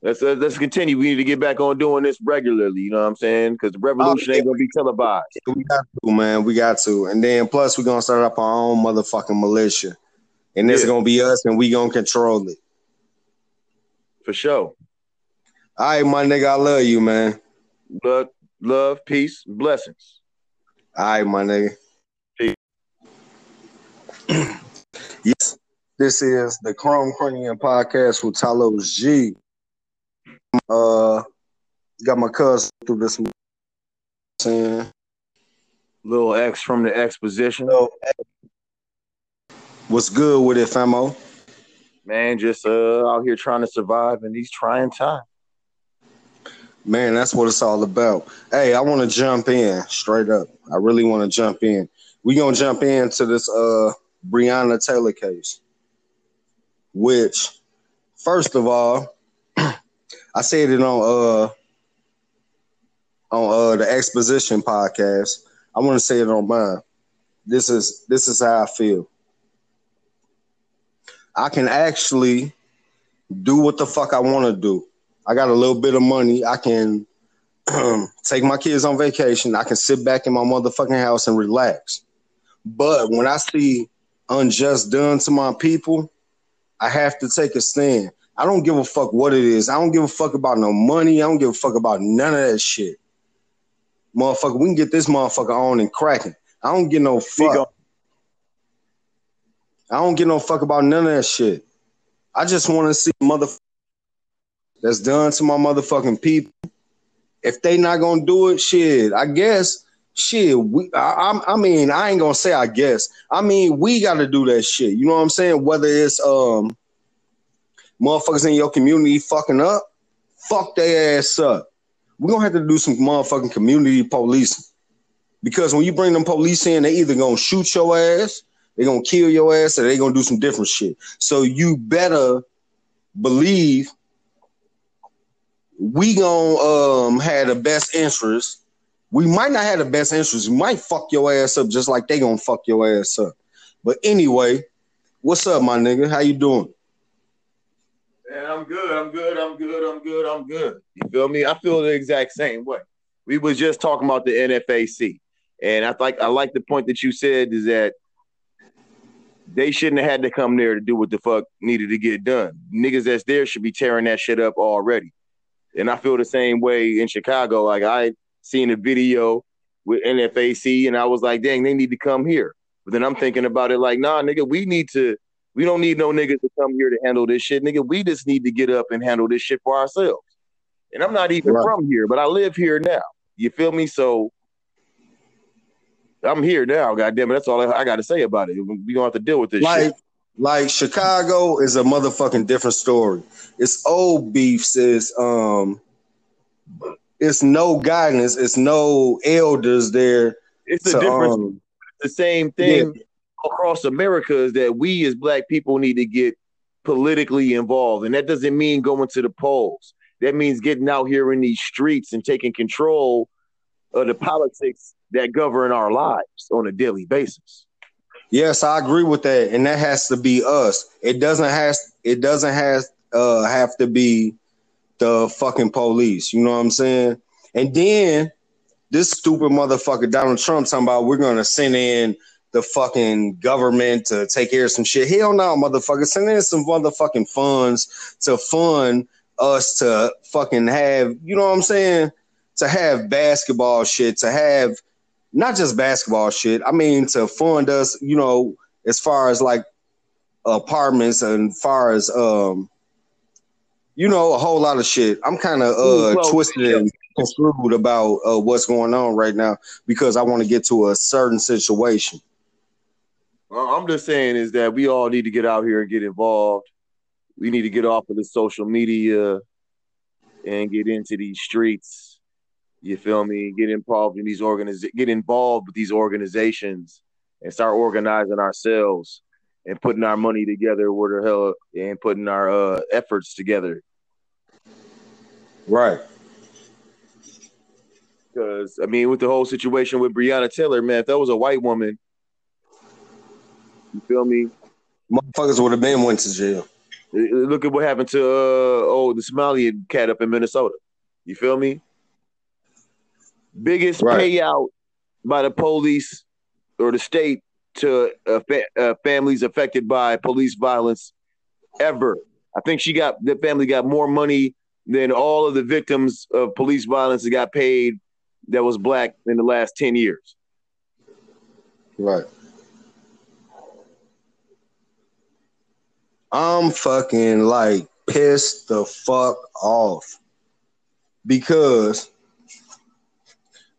Let's uh, let's continue. We need to get back on doing this regularly. You know what I'm saying? Because the revolution ain't gonna be televised. We got to, man. We got to. And then plus we're gonna start up our own motherfucking militia. And it's Yeah. gonna be us and we gonna control it. For sure. All right, my nigga, I love you, man. Love, love, peace, blessings. All right, my nigga. Yes, this is the Chrome Cranium podcast with Talos G. Uh, got my cousin through this. Saying, Little X from the exposition. so, what's good with it, famo? Man, just uh out here trying to survive in these trying times. Man, that's what it's all about. Hey, I want to jump in straight up. I really want to jump in. We gonna jump into this uh Breonna Taylor case, which, first of all, I said it on uh on uh, the exposition podcast. I want to say it on mine. This is this is how I feel. I can actually do what the fuck I want to do. I got a little bit of money. I can um, take my kids on vacation. I can sit back in my motherfucking house and relax. But when I see unjust done to my people, I have to take a stand. I don't give a fuck what it is. I don't give a fuck about no money. I don't give a fuck about none of that shit. Motherfucker, we can get this motherfucker on and cracking. I don't get no fuck. I don't get no fuck about none of that shit. I just want to see motherfucker that's done to my motherfucking people. If they not gonna do it, shit, I guess shit. We, I, I, mean, I ain't gonna say I guess. I mean, we got to do that shit. You know what I'm saying? Whether it's um, motherfuckers in your community fucking up, fuck their ass up. We're gonna have to do some motherfucking community policing. Because when you bring them police in, they either gonna shoot your ass, they gonna kill your ass, or they gonna do some different shit. So you better believe we gonna um have the best interest. We might not have the best interest. We might fuck your ass up just like they gonna fuck your ass up. But anyway, what's up, my nigga? How you doing? Man, I'm good. I'm good. I'm good. I'm good. I'm good. You feel me? I feel the exact same way. We was just talking about the NFAC, and I like I like the point that you said is that they shouldn't have had to come there to do what the fuck needed to get done. Niggas that's there should be tearing that shit up already. And I feel the same way in Chicago. Like I seen a video with NFAC, and I was like, dang, they need to come here. But then I'm thinking about it like, nah, nigga, we need to. We don't need no niggas to come here to handle this shit, nigga. We just need to get up and handle this shit for ourselves. And I'm not even right. from here, but I live here now. You feel me? So I'm here now. God damn it, that's all I, I got to say about it. We gonna have to deal with this. Like, shit. like Chicago is a motherfucking different story. It's old beefs. Is um, it's no guidance. It's no elders there. It's the difference. Um, the same thing yeah. across America is that we as black people need to get politically involved, and that doesn't mean going to the polls. That means getting out here in these streets and taking control of the politics that govern our lives on a daily basis. Yes, I agree with that, and that has to be us. It doesn't has it doesn't has uh have to be the fucking police. You know what I'm saying? And then this stupid motherfucker Donald Trump talking about we're gonna send in the fucking government to take care of some shit. Hell no, motherfucker. Send in some motherfucking funds to fund us to fucking have, you know what I'm saying? To have basketball shit, to have not just basketball shit. I mean, to fund us, you know, as far as like apartments and far as um, you know, a whole lot of shit. I'm kind of uh well, twisted yeah. and construed about uh, what's going on right now because I want to get to a certain situation. Well, I'm just saying is that we all need to get out here and get involved. We need to get off of the social media and get into these streets you feel me? Get involved in these organiz get involved with these organizations and start organizing ourselves and putting our money together where the hell and putting our uh, efforts together. Right. Because I mean, with the whole situation with Breonna Taylor, man, if that was a white woman, you feel me? Motherfuckers would have been went to jail. Look at what happened to uh, oh the Somali cat up in Minnesota. You feel me? biggest right. payout by the police or the state to uh, fa- uh, families affected by police violence ever. I think she got the family got more money than all of the victims of police violence that got paid that was black in the last 10 years. Right. I'm fucking like pissed the fuck off because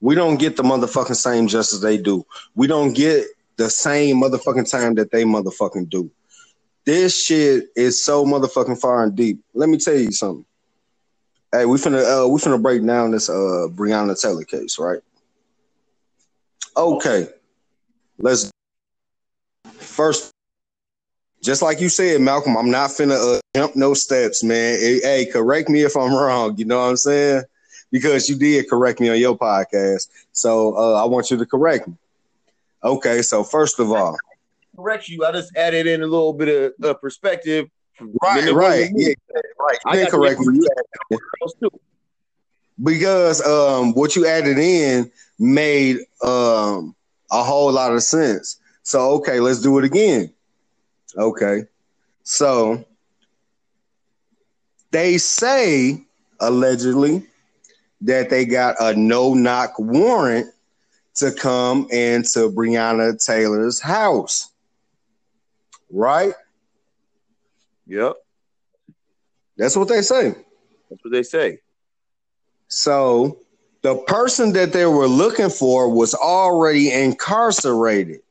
we don't get the motherfucking same justice they do. We don't get the same motherfucking time that they motherfucking do. This shit is so motherfucking far and deep. Let me tell you something. Hey, we finna uh, we finna break down this uh Breonna Taylor case, right? Okay, let's first. Just like you said, Malcolm, I'm not finna uh, jump no steps, man. Hey, correct me if I'm wrong. You know what I'm saying? because you did correct me on your podcast. So uh, I want you to correct me. Okay, so first of all, Correct you. I just added in a little bit of uh, perspective. Right, right, yeah, right. I You to correct me. You because um, what you added in made um, a whole lot of sense. So okay, let's do it again. Okay, so they say allegedly that they got a no knock warrant to come into Breonna Taylor's house, right? Yep, That's what they say. that's what they say. So the person that they were looking for was already incarcerated.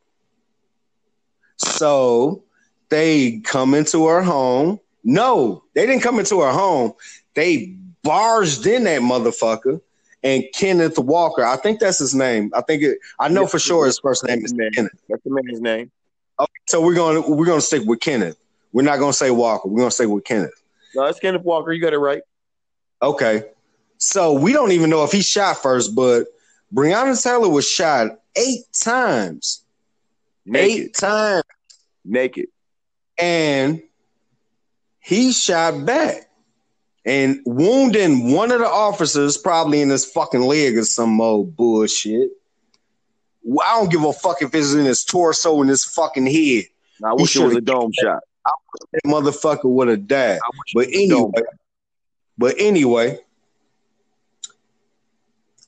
So they come into her home. No, they didn't come into her home. They barged in that motherfucker. And Kenneth Walker, I think that's his name. I think it. I know Yeah. for sure his first name is man. Kenneth. That's the man's name. Okay, So we're gonna we're gonna stick with Kenneth. We're not gonna say Walker. We're gonna say with Kenneth. No, it's Kenneth Walker. You got it right. Okay. So we don't even know if he shot first, but Breonna Taylor was shot eight times. Naked. Eight times. Naked. And he shot back and wounding one of the officers, probably in his fucking leg or some old bullshit. I don't give a fuck if it's in his torso and his fucking head. I wish it was a dome shot. That motherfucker would have died. But a dome anyway, but anyway,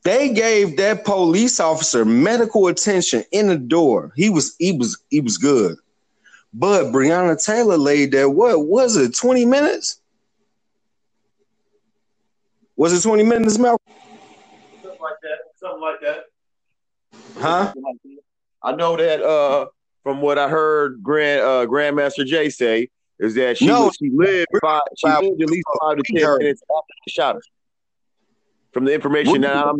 they gave that police officer medical attention in the door. He was he was he was good. But Breonna Taylor laid there, what was it, 20 minutes? Was it 20 minutes, Malcolm? Something like that. Something like that. Huh? I know that uh, from what I heard Grand uh, Grandmaster Jay say is that she No. she lived five, she lived at least five to ten minutes after they shot her. From the information that I'm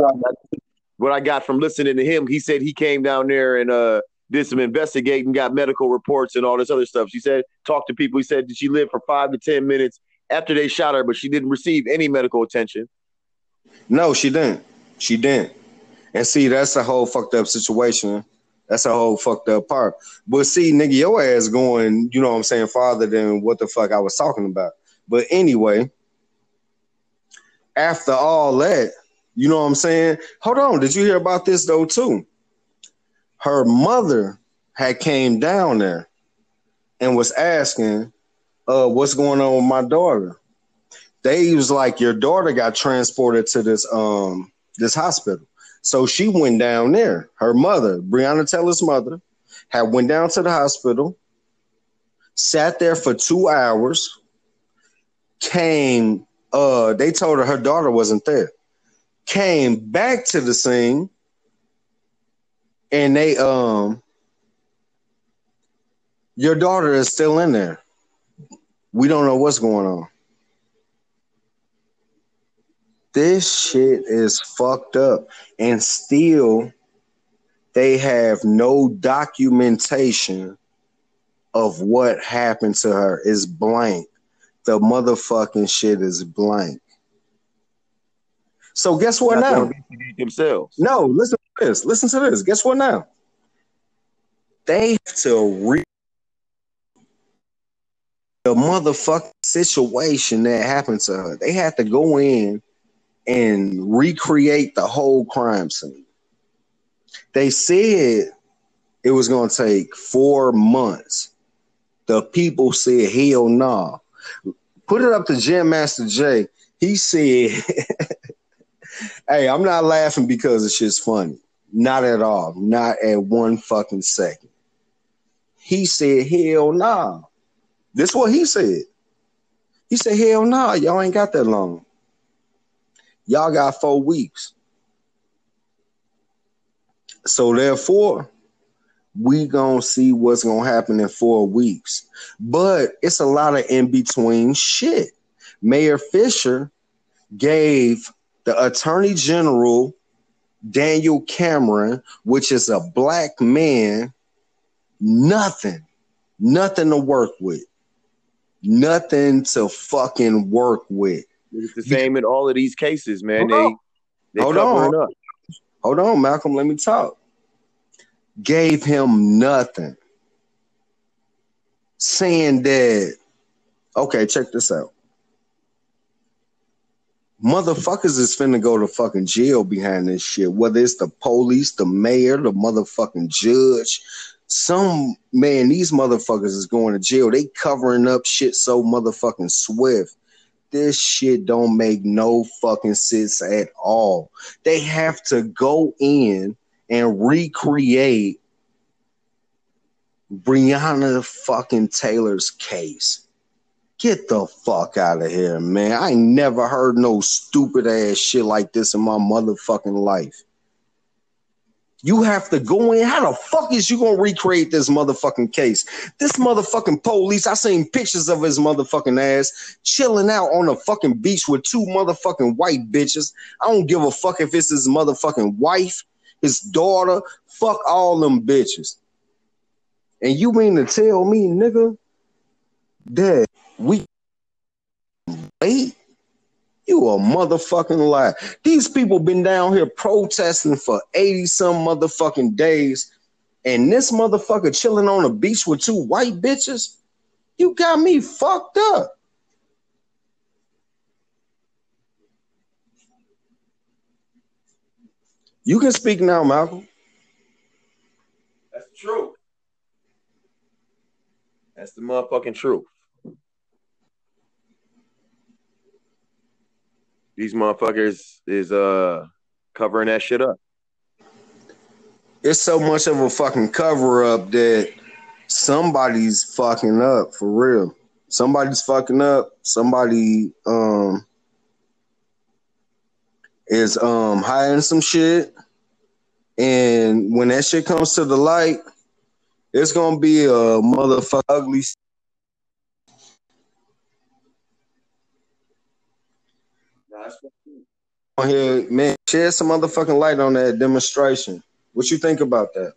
what I got from listening to him, he said he came down there and uh, did some investigating, got medical reports and all this other stuff. She said talked to people. He said that she lived for five to ten minutes after they shot her, but she didn't receive any medical attention. No, she didn't. She didn't. And see, that's a whole fucked up situation. That's a whole fucked up part. But see, nigga, your ass going, you know what I'm saying, farther than what the fuck I was talking about. But anyway, after all that, you know what I'm saying? Hold on, did you hear about this though too? Her mother had came down there and was asking, uh, what's going on with my daughter? They was like, your daughter got transported to this um this hospital. So she went down there. Her mother, Breonna Taylor's mother, had went down to the hospital, sat there for two hours, came, uh, they told her her daughter wasn't there, came back to the scene, and they um your daughter is still in there. We don't know what's going on. This shit is fucked up. And still, they have no documentation of what happened to her. It's blank. The motherfucking shit is blank. So guess what Not now? themselves. No, listen to this. Listen to this. Guess what now? They have to re the motherfucking situation that happened to her. They had to go in and recreate the whole crime scene. They said it was going to take four months. The people said, hell no. Put it up to Grandmaster Jay. He said, hey, I'm not laughing because it's just funny. Not at all. Not at one fucking second. He said, hell no. This is what he said. He said, hell no, y'all ain't got that long. Y'all got four weeks. So therefore, we gonna see what's gonna happen in four weeks. But it's a lot of in between shit. Mayor Fischer gave the Attorney General Daniel Cameron, which is a black man, nothing, nothing to work with, nothing to fucking work with. It's the same in all of these cases, man. Hold They on. They Hold on. up. Hold on, Malcolm. Let me talk. Gave him nothing. Saying that, okay, check this out. Motherfuckers is finna go to fucking jail behind this shit. Whether it's the police, the mayor, the motherfucking judge. Some man, these motherfuckers is going to jail. They covering up shit so motherfucking swift. This shit don't make no fucking sense at all. They have to go in and recreate Breonna fucking Taylor's case. Get the fuck out of here, man. I ain't never heard no stupid ass shit like this in my motherfucking life. You have to go in. How the fuck is you gonna recreate this motherfucking case? This motherfucking police, I seen pictures of his motherfucking ass chilling out on a fucking beach with two motherfucking white bitches. I don't give a fuck if it's his motherfucking wife, his daughter, fuck all them bitches. And you mean to tell me, nigga, that we wait? You a motherfucking lie. These people been down here protesting for 80 some motherfucking days, and this motherfucker chilling on a beach with two white bitches? You got me fucked up. You can speak now, Malcolm. That's true. That's the motherfucking truth. These motherfuckers is uh covering that shit up. It's so much of a fucking cover up that somebody's fucking up for real. Somebody's fucking up. Somebody um is um hiding some shit. And when that shit comes to the light, it's gonna be a motherfucker ugly. On here, man, shed some motherfucking light on that demonstration. What you think about that?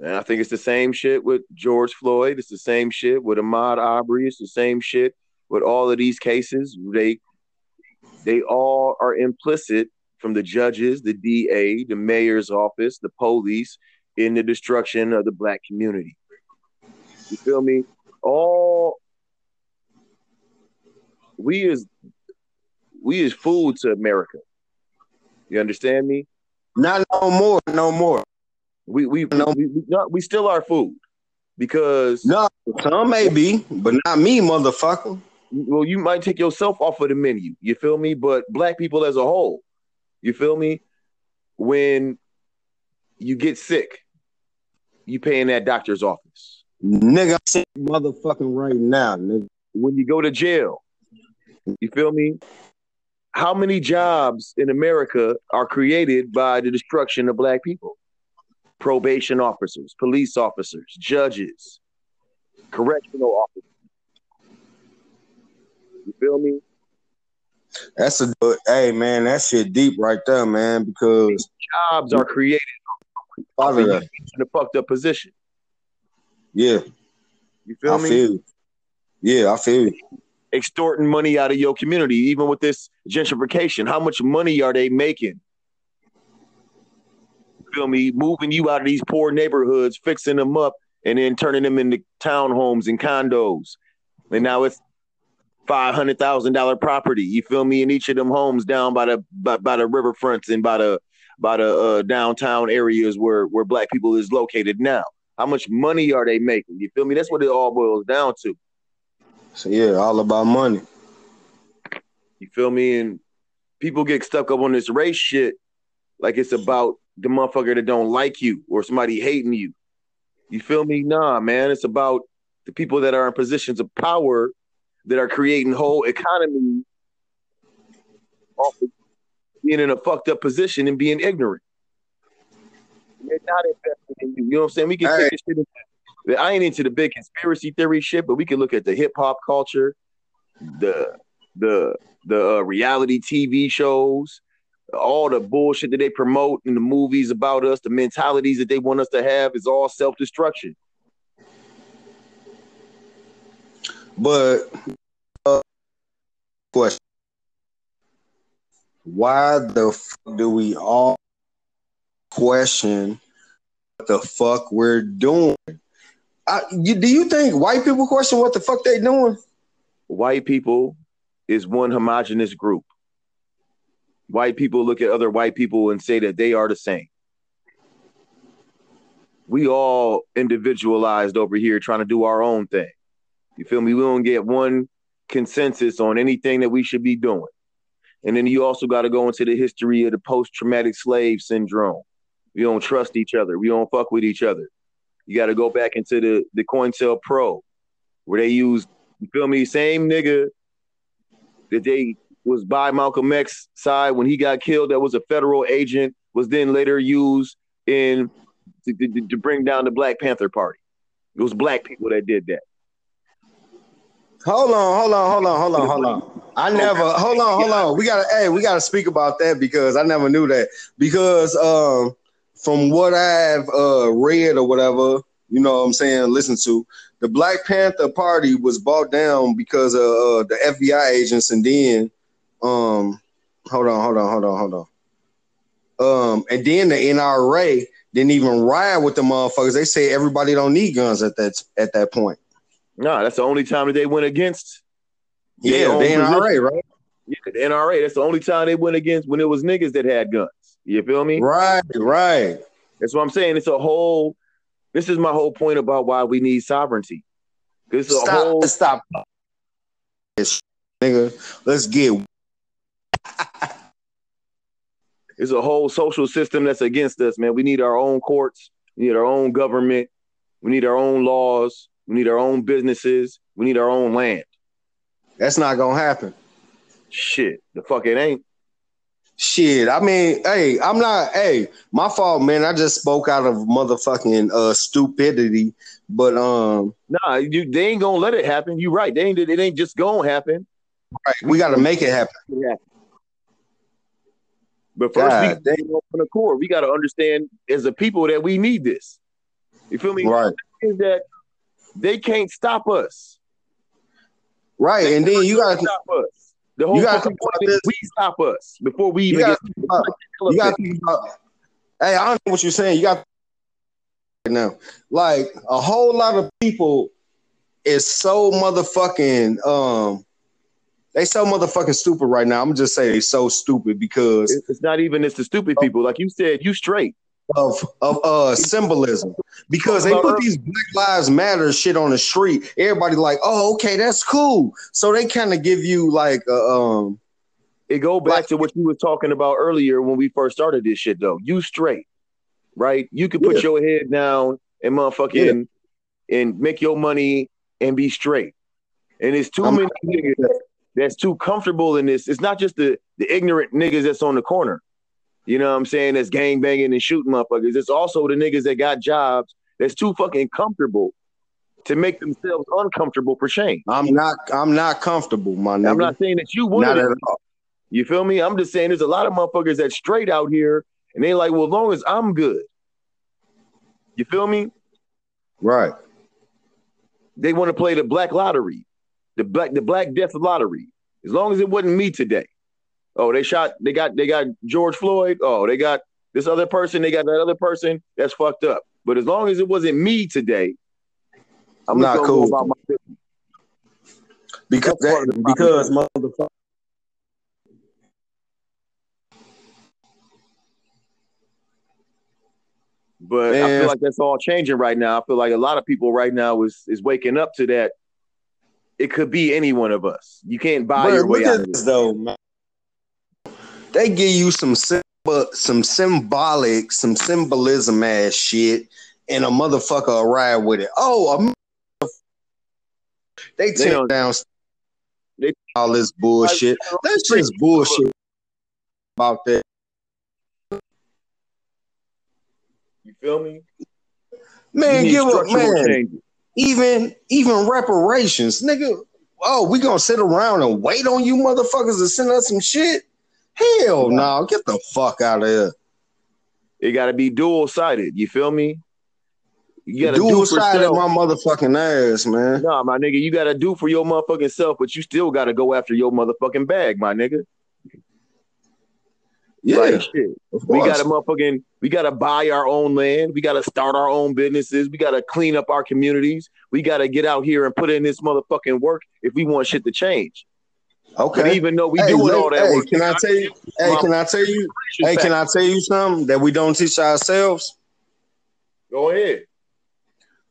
And I think it's the same shit with George Floyd. It's the same shit with Ahmaud Arbery. It's the same shit with all of these cases. They they all are implicit from the judges, the DA, the mayor's office, the police in the destruction of the black community. You feel me? All we is we is food to America. You understand me? Not no more, no more. We we No. we, we, not, we still are food because No, some may be, but not me, motherfucker. well, you might take yourself off of the menu. You feel me? But black people as a whole, you feel me? When you get sick, you pay in that doctor's office. Nigga, I'm saying motherfucking right now, nigga. When you go to jail, you feel me? How many jobs in America are created by the destruction of black people? Probation officers, police officers, judges, correctional officers. You feel me? That's a good, hey man, that shit deep right there, man. Because Jobs are created part of that, in a fucked up position. yeah, You feel I me? feel you. Yeah, I feel you. Extorting money out of your community, even with this gentrification. How much money are they making? You feel me? Moving you out of these poor neighborhoods, fixing them up, and then turning them into townhomes and condos. And now it's five hundred thousand dollar property. You feel me? In each of them homes down by the by, by the riverfronts and by the by the uh, downtown areas where where black people is located now. How much money are they making? You feel me? That's what it all boils down to. So yeah, all about money. You feel me? And people get stuck up on this race shit like it's about the motherfucker that don't like you or somebody hating you. You feel me? Nah, man. It's about the people that are in positions of power that are creating whole economy off of being in a fucked up position and being ignorant. They're not investing in you. You know what I'm saying? We can Hey. take this shit I ain't into the big conspiracy theory shit, but we can look at the hip hop culture, the the the uh, reality TV shows, all the bullshit that they promote in the movies about us, the mentalities that they want us to have is all self destruction. But uh, question: why the fuck do we all question what the fuck we're doing? I, you, do you think white people question what the fuck they doing? White people is one homogenous group. White people look at other white people and say that they are the same. We all individualized over here trying to do our own thing. You feel me? We don't get one consensus on anything that we should be doing. And then you also got to go into the history of the post traumatic slave syndrome. We don't trust each other. We don't fuck with each other. You got to go back into the the COINTELPRO, where they used, you feel me, same nigga that they was by Malcolm X side when he got killed. That was a federal agent. Was then later used in to, to, to bring down the Black Panther Party. It was black people that did that. Hold on, hold on, hold on, hold on, hold on. I never hold on, hold on. We gotta hey, we gotta speak about that because I never knew that. Because um from what I've uh read or whatever, you know what I'm saying, listen to, the Black Panther Party was bought down because of uh, the FBI agents and then um hold on, hold on, hold on, hold on. Um and then the NRA didn't even ride with the motherfuckers. They say everybody don't need guns at that at that point. No, that's the only time that they went against. Yeah, the position. NRA, right? Yeah, the NRA. That's the only time they went against when it was niggas that had guns. You feel me? Right, right. That's what I'm saying. It's a whole. This is my whole point about why we need sovereignty. It's a Stop, whole. stop. This nigga, let's get It's a whole social system that's against us, man. We need our own courts. We need our own government. We need our own laws. We need our own businesses. We need our own land. that's not gonna happen. Shit, the fuck it ain't. Shit, I mean, hey, I'm not. Hey, my fault, man. I just spoke out of motherfucking uh stupidity, but um, Nah, you, they ain't gonna let it happen. You right. They ain't. It ain't just gonna happen. right, we got to make it happen. Yeah. But first, God we on the core. We got to understand as a people that we need this. You feel me? Right, Is that they can't stop us. right, and then you got to stop us. The whole you gotta fucking think about point is this. we stop us before we you even get. you got to think about. Hey, I don't know what you're saying. You got right now, like a whole lot of people is so motherfucking um. They so motherfucking stupid right now. I'm just saying they so stupid because It's it's not even it's the stupid people. Like you said, you straight. of of uh symbolism because they put these Black Lives Matter shit on the street. Everybody like, oh, okay, that's cool. So they kind of give you like, a, um, It go back Like- to what you were talking about earlier when we first started this shit though. You straight, right? You can put Yeah. your head down and motherfucking and make your money and be straight. And it's too I'm many niggas that's too comfortable in this. It's not just the the ignorant niggas that's on the corner. You know what I'm saying? That's gang banging and shooting motherfuckers. It's also the niggas that got jobs that's too fucking comfortable to make themselves uncomfortable for shame. I'm not, I'm not comfortable, my nigga. I'm not saying that you would Not at all. You feel me? I'm just saying there's a lot of motherfuckers that straight out here and they like, well, as long as I'm good. You feel me? Right. They want to play the black lottery, the black the black death lottery. As long as it wasn't me today. Oh, they shot, they got they got George Floyd. Oh, they got this other person, they got that other person. That's fucked up. But as long as it wasn't me today, I'm Not cool. about my business. Because That's part of that, because motherfucker. But I feel like that's all changing right now. I feel like a lot of people right now is is waking up to that. It could be any one of us. You can't buy But your way out this. though, man. They give you some symbol, some symbolic, some symbolism ass shit, and a motherfucker ride with it. Oh, they tear down they- all this bullshit. That's just bullshit about that. You feel me? Man, give up, man. changes. Even even reparations, nigga. Oh, we gonna sit around and wait on you motherfuckers to send us some shit? Hell no, get the fuck out of here. It got to be dual sided. You feel me? You got to do Dual for sided my motherfucking ass, man. Nah, my nigga, you got to do for your motherfucking self, but you still got to go after your motherfucking bag, my nigga. Yeah, Like shit. We gotta motherfucking we gotta buy our own land. We gotta start our own businesses. We gotta clean up our communities. We gotta get out here and put in this motherfucking work if we want shit to change. But okay. even though we Hey, doing all that hey, work, can I tell you? Hey, can I tell you? Hey, can I tell you something that we don't teach ourselves? go ahead?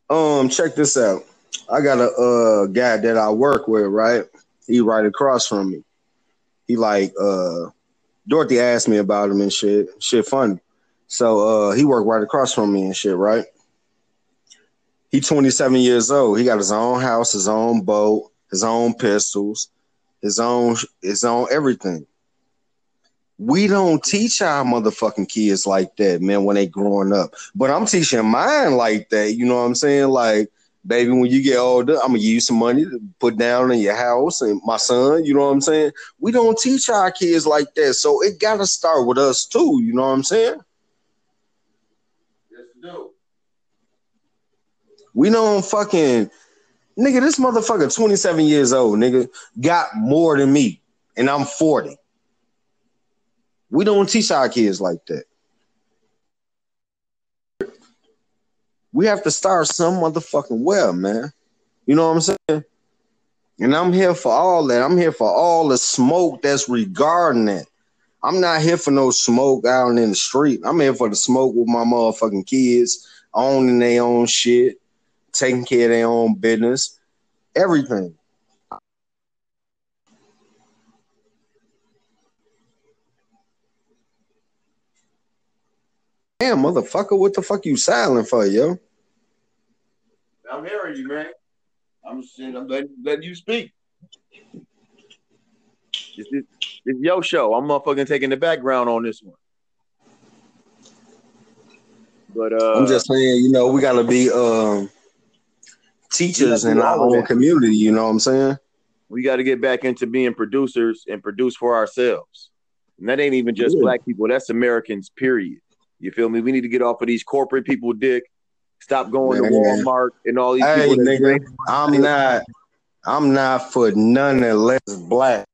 Um, check this out. I got a uh guy that I work with, right? He right across from me. He like uh Dorothy asked me about him and shit. Shit funny. So uh he worked right across from me and shit, right? He 27 years old. He got his own house, his own boat, his own pistols, his own his own everything. We don't teach our motherfucking kids like that, man, when they growing up. But I'm teaching mine like that. You know what I'm saying? Like, baby, when you get older, I'm gonna give you some money to put down in your house and my son, you know what I'm saying? We don't teach our kids like that. So it gotta start with us too, you know what I'm saying? Yes, do. We don't fucking nigga, this motherfucker 27 years old, nigga, got more than me, and I'm 40. We don't teach our kids like that. We have to start some motherfucking well, man. You know what I'm saying? And I'm here for all that. I'm here for all the smoke that's regarding that. I'm not here for no smoke out in the street. I'm here for the smoke with my motherfucking kids, owning their own shit, taking care of their own business, everything. Damn, motherfucker, what the fuck you silent for, yo? I'm hearing you, man. I'm just saying, I'm letting, letting you speak. This is it's your show. I'm motherfucking taking the background on this one. But uh, I'm just saying, you know, we gotta be um teachers in our own that. community, you know what I'm saying? we got to get back into being producers and produce for ourselves. And that ain't even just Yeah. black people. That's Americans, period. You feel me? We need to get off of these corporate people dick. Stop going Man. to Walmart and all these Hey people. nigga, I'm not I'm not for none that less black.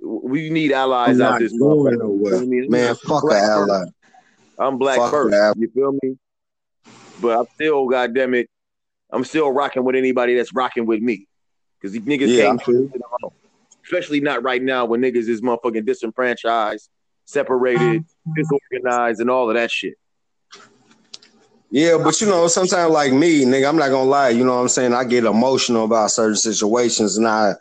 we need allies I'm out this going nowhere. You know I mean? Man, fuck an ally. I'm black Fuck first. You feel me? But I'm still, goddamn it, I'm still rocking with anybody that's rocking with me. Because these niggas Yeah, can't feel do it alone. Especially not right now when niggas is motherfucking disenfranchised, separated, mm. disorganized, and all of that shit. Yeah, but you know, sometimes like me, nigga, I'm not gonna lie, you know what I'm saying? I get emotional about certain situations and I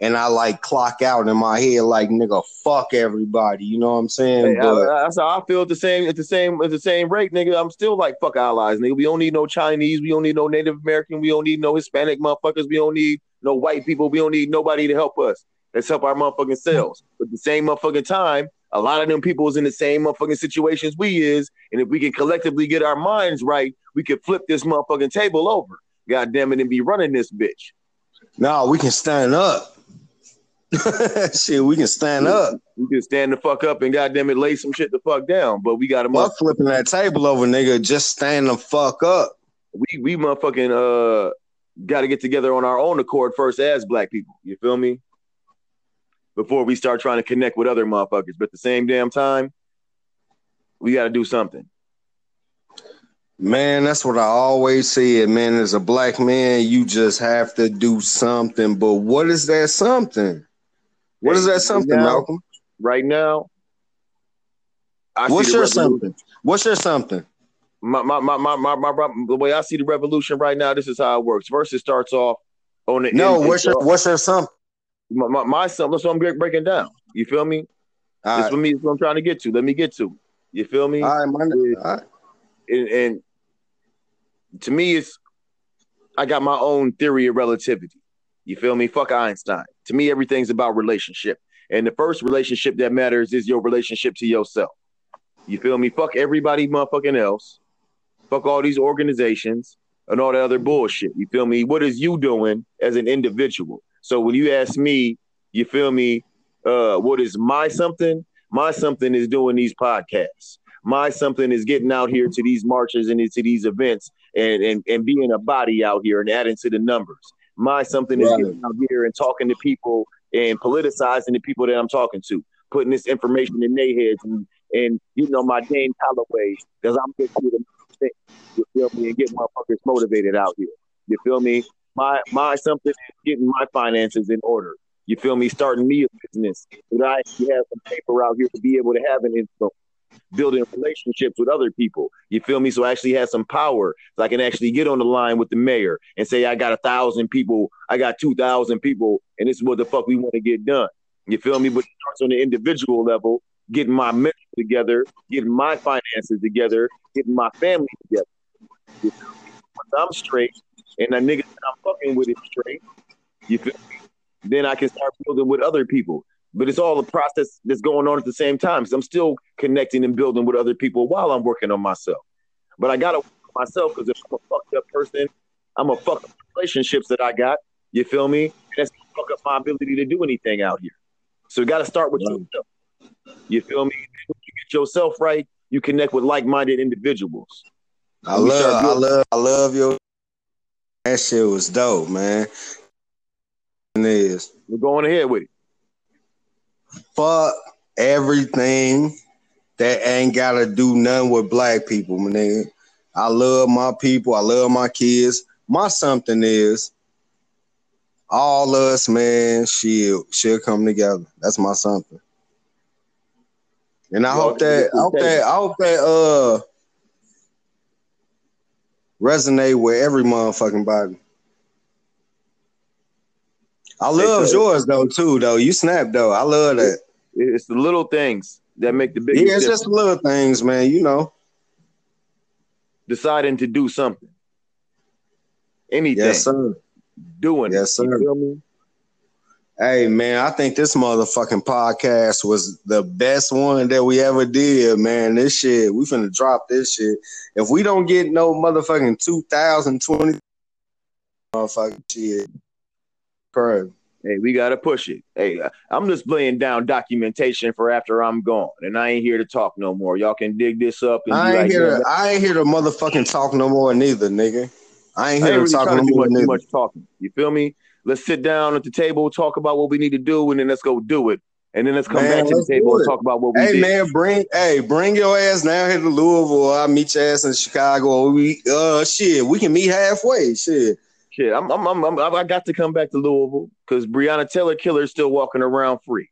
and I like clock out in my head like nigga, fuck everybody, you know what I'm saying? Hey, I, but I, that's how I feel at the same at the same at the same rate, nigga. I'm still like fuck allies, nigga. We don't need no Chinese, we don't need no Native American, we don't need no Hispanic motherfuckers, we don't need no white people, we don't need nobody to help us. Let's help our motherfucking selves. But the same motherfucking time, a lot of them people is in the same motherfucking situations we is, and if we can collectively get our minds right, we could flip this motherfucking table over. God damn it, and be running this bitch. no, we can stand up. shit, we can stand up. We can stand the fuck up and goddamn it, lay some shit the fuck down. But we got to Fuck flipping that table over, nigga. Just stand the fuck up. we we motherfucking uh got to get together on our own accord first as black people. You feel me? Before we start trying to connect with other motherfuckers, but the same damn time, we got to do something. Man, that's what I always said, man. As a black man, you just have to do something. But what is that something? What is that something, Now- Malcolm? Right now, I What's your something? What's your something? My, my, my, my, my, my, my- the way I see the revolution right now, this is how it works. First, it starts off on the No, end- what's your what's your something? my, my, my something. That's what I'm breaking down. You feel me? All This right, for me is what I'm trying to get to. Let me get to. You feel me? all right, my, all right. and, and to me, it's I got my own theory of relativity. You feel me? Fuck Einstein. To me, everything's about relationship, and the first relationship that matters is your relationship to yourself. You feel me? Fuck everybody, motherfucking else. Fuck all these organizations and all that other bullshit. You feel me? What is you doing as an individual? So when you ask me, you feel me? Uh, what is my something? My something is doing these podcasts. My something is getting out here to these marches and into these events and, and, and being a body out here and adding to the numbers. My something is Right. getting out here and talking to people and politicizing the people that I'm talking to. putting this information in their heads and, and you know my Dane Calloway because I'm just here to think, you feel me and get motherfuckers motivated out here. You feel me? My my something is getting my finances in order. You feel me? Starting me a business so that I have some paper out here to be able to have an influence building relationships with other people. You feel me? So I actually have some power. So I can actually get on the line with the mayor and say, I got a thousand people, I got two thousand people, and this is what the fuck we want to get done. You feel me? But it starts on the individual level, getting my mental together, getting my finances together, getting my family together. You feel me? Once I'm straight and the niggas that I'm fucking with is straight, you feel me? Then I can start building with other people. But it's all a process that's going on at the same time. So I'm still connecting and building with other people while I'm working on myself. But I gotta work on myself because if I'm a fucked up person, I'm a fuck up relationships that I got. You feel me? That's gonna fuck up my ability to do anything out here. So you gotta start with Right. yourself. You feel me? When you get yourself right, you connect with like-minded individuals. I love, I love, I love your. That shit was dope, man. It is We're going ahead with it. Fuck everything that ain't gotta do nothing with black people, man. nigga. I love my people. I love my kids. My something is all us, man. Shit, should come together. That's my something. And I hope that, I hope that, I hope that, uh, resonate with every motherfucking body. I love yours though too, though. You snap though. I love that. It's the little things that make the biggest Yeah, it's difference. just little things, man. You know. Deciding to do something. Anything. Yes, sir. Doing Yes, sir. feel me? Hey, man, I think this motherfucking podcast was the best one that we ever did, man. This shit, we finna drop this shit. If we don't get no motherfucking 2020 motherfucking shit, Hey, we gotta push it. Hey, I- I'm just laying down documentation for after I'm gone, and I ain't here to talk no more. Y'all can dig this up and I ain't like, here "Yeah, to, I ain't here to motherfucking talk no more neither, nigga. I ain't I here ain't to really talk no to more much, too much talking. You feel me? Let's sit down at the table, talk about what we need to do, and then let's go do it. And then let's come Man, back to the table and talk about what we Hey did. Hey man, bring hey, bring your ass down here to Louisville. I'll meet your ass in Chicago. We uh shit, we can meet halfway. Shit. Shit, I'm, I'm, I'm, I'm, I got to come back to Louisville because Breonna Taylor Killer is still walking around free.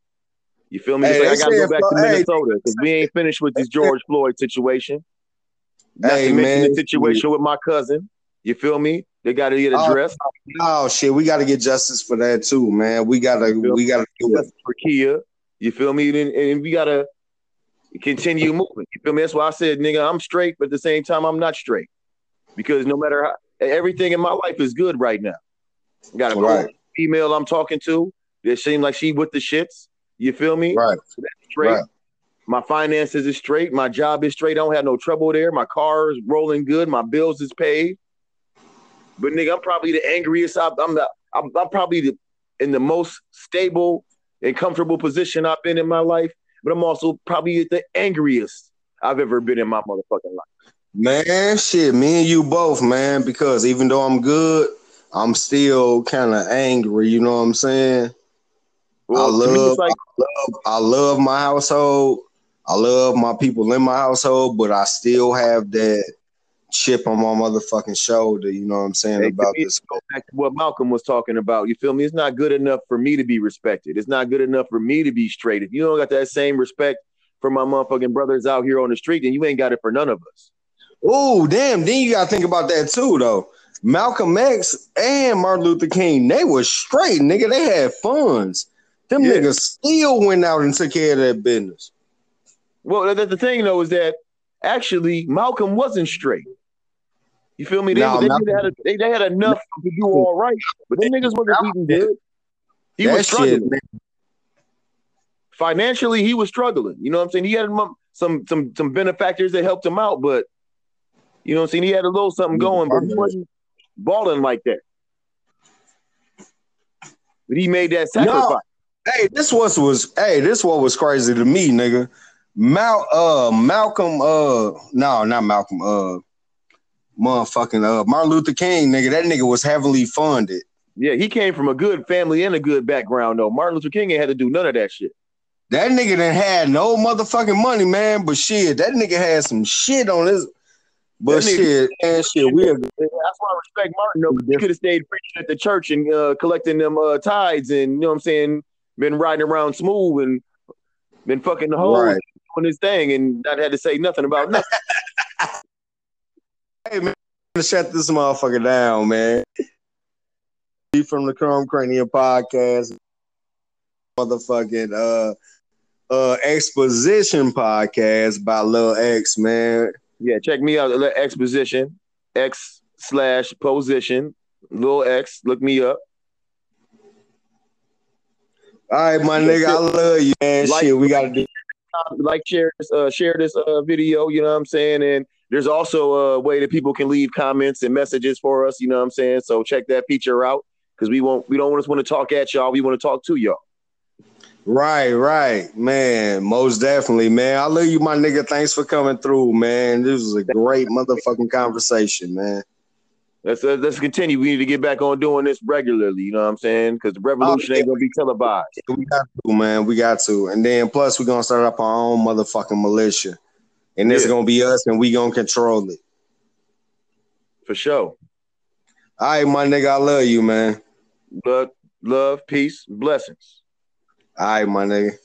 You feel me? Hey, like I got to go back to Flo- hey, Minnesota because we ain't finished with this George Floyd situation. Not Hey, to mention man, the situation with my cousin. You feel me? They got to get Oh, addressed. Oh shit, we gotta get justice for that too, man. We gotta we gotta do it. Justice for Kia. You feel me? And, and we gotta continue moving. You feel me? That's why I said, nigga, I'm straight, but at the same time, I'm not straight. Because no matter how everything in my life is good right now. Got a cool Right. female I'm talking to It seems like she with the shits. You feel me? Right. Straight. Right. My finances is straight. My job is straight. I don't have no trouble there. My car is rolling good. My bills is paid. But nigga, I'm probably the angriest. I, I'm the. I'm, I'm probably the in the most stable and comfortable position I've been in my life. But I'm also probably the angriest I've ever been in my motherfucking life. Man, shit, me and you both, man, because even though I'm good, I'm still kind of angry, you know what I'm saying? Well, I love like I love my household. I love my people in my household, but I still have that chip on my motherfucking shoulder, you know what I'm saying, Hey, about me, this. back to what Malcolm was talking about. You feel me? It's not good enough for me to be respected. It's not good enough for me to be straight. If you don't got that same respect for my motherfucking brothers out here on the street, then you ain't got it for none of us. Oh, damn. Then you gotta think about that too, though. Malcolm X and Martin Luther King, they were straight, nigga. They had funds. Them Yeah. niggas still went out and took care of that business. Well, the, the thing though is that actually Malcolm wasn't straight. You feel me? They, they, had a, they, they had enough to do all right, but them niggas wasn't eating good. He that was struggling. shit. Financially, he was struggling. You know what I'm saying? He had some some some benefactors that helped him out, but you know what I'm saying? He had a little something going, but he wasn't balling like that. But he made that sacrifice. Hey, this was was hey, this what was crazy to me, nigga. Mal uh Malcolm uh no, not Malcolm uh motherfucking uh Martin Luther King, nigga. That nigga was heavily funded. Yeah, he came from a good family and a good background, though. Martin Luther King ain't had to do none of that shit. That nigga didn't had no motherfucking money, man. But shit, that nigga had some shit on his. But That shit, and shit, we That's why I respect Martin. Though, he could have stayed preaching at the church and uh, collecting them uh, tithes, and you know what I'm saying, been riding around smooth and been fucking the whole Right. doing his thing, and not had to say nothing about nothing. Hey man, shut this motherfucker down, man. Be from the Chrome Cranium podcast, motherfucking uh uh exposition podcast by Lil X, man. Yeah, check me out. Exposition X slash position little X. Look me up. All right, my nigga, I love you, man. Like- Shit, we gotta do. like share this uh, share this uh, video you know what i'm saying and there's also a way that people can leave comments and messages for us you know what i'm saying so check that feature out because we won't we don't just want to talk at y'all we want to talk to y'all Right, right, man. Most definitely, man. I love you, my nigga. Thanks for coming through, man. This was a great motherfucking conversation, man. let's uh, let's continue we need to get back on doing this regularly you know what i'm saying because the revolution ain't gonna be televised We got to, man. We got to. And then plus we're gonna start up our own motherfucking militia. And it's Yeah. gonna be us and we gonna control it. for sure All right, my nigga, I love you, man. love love peace blessings All right, my nigga.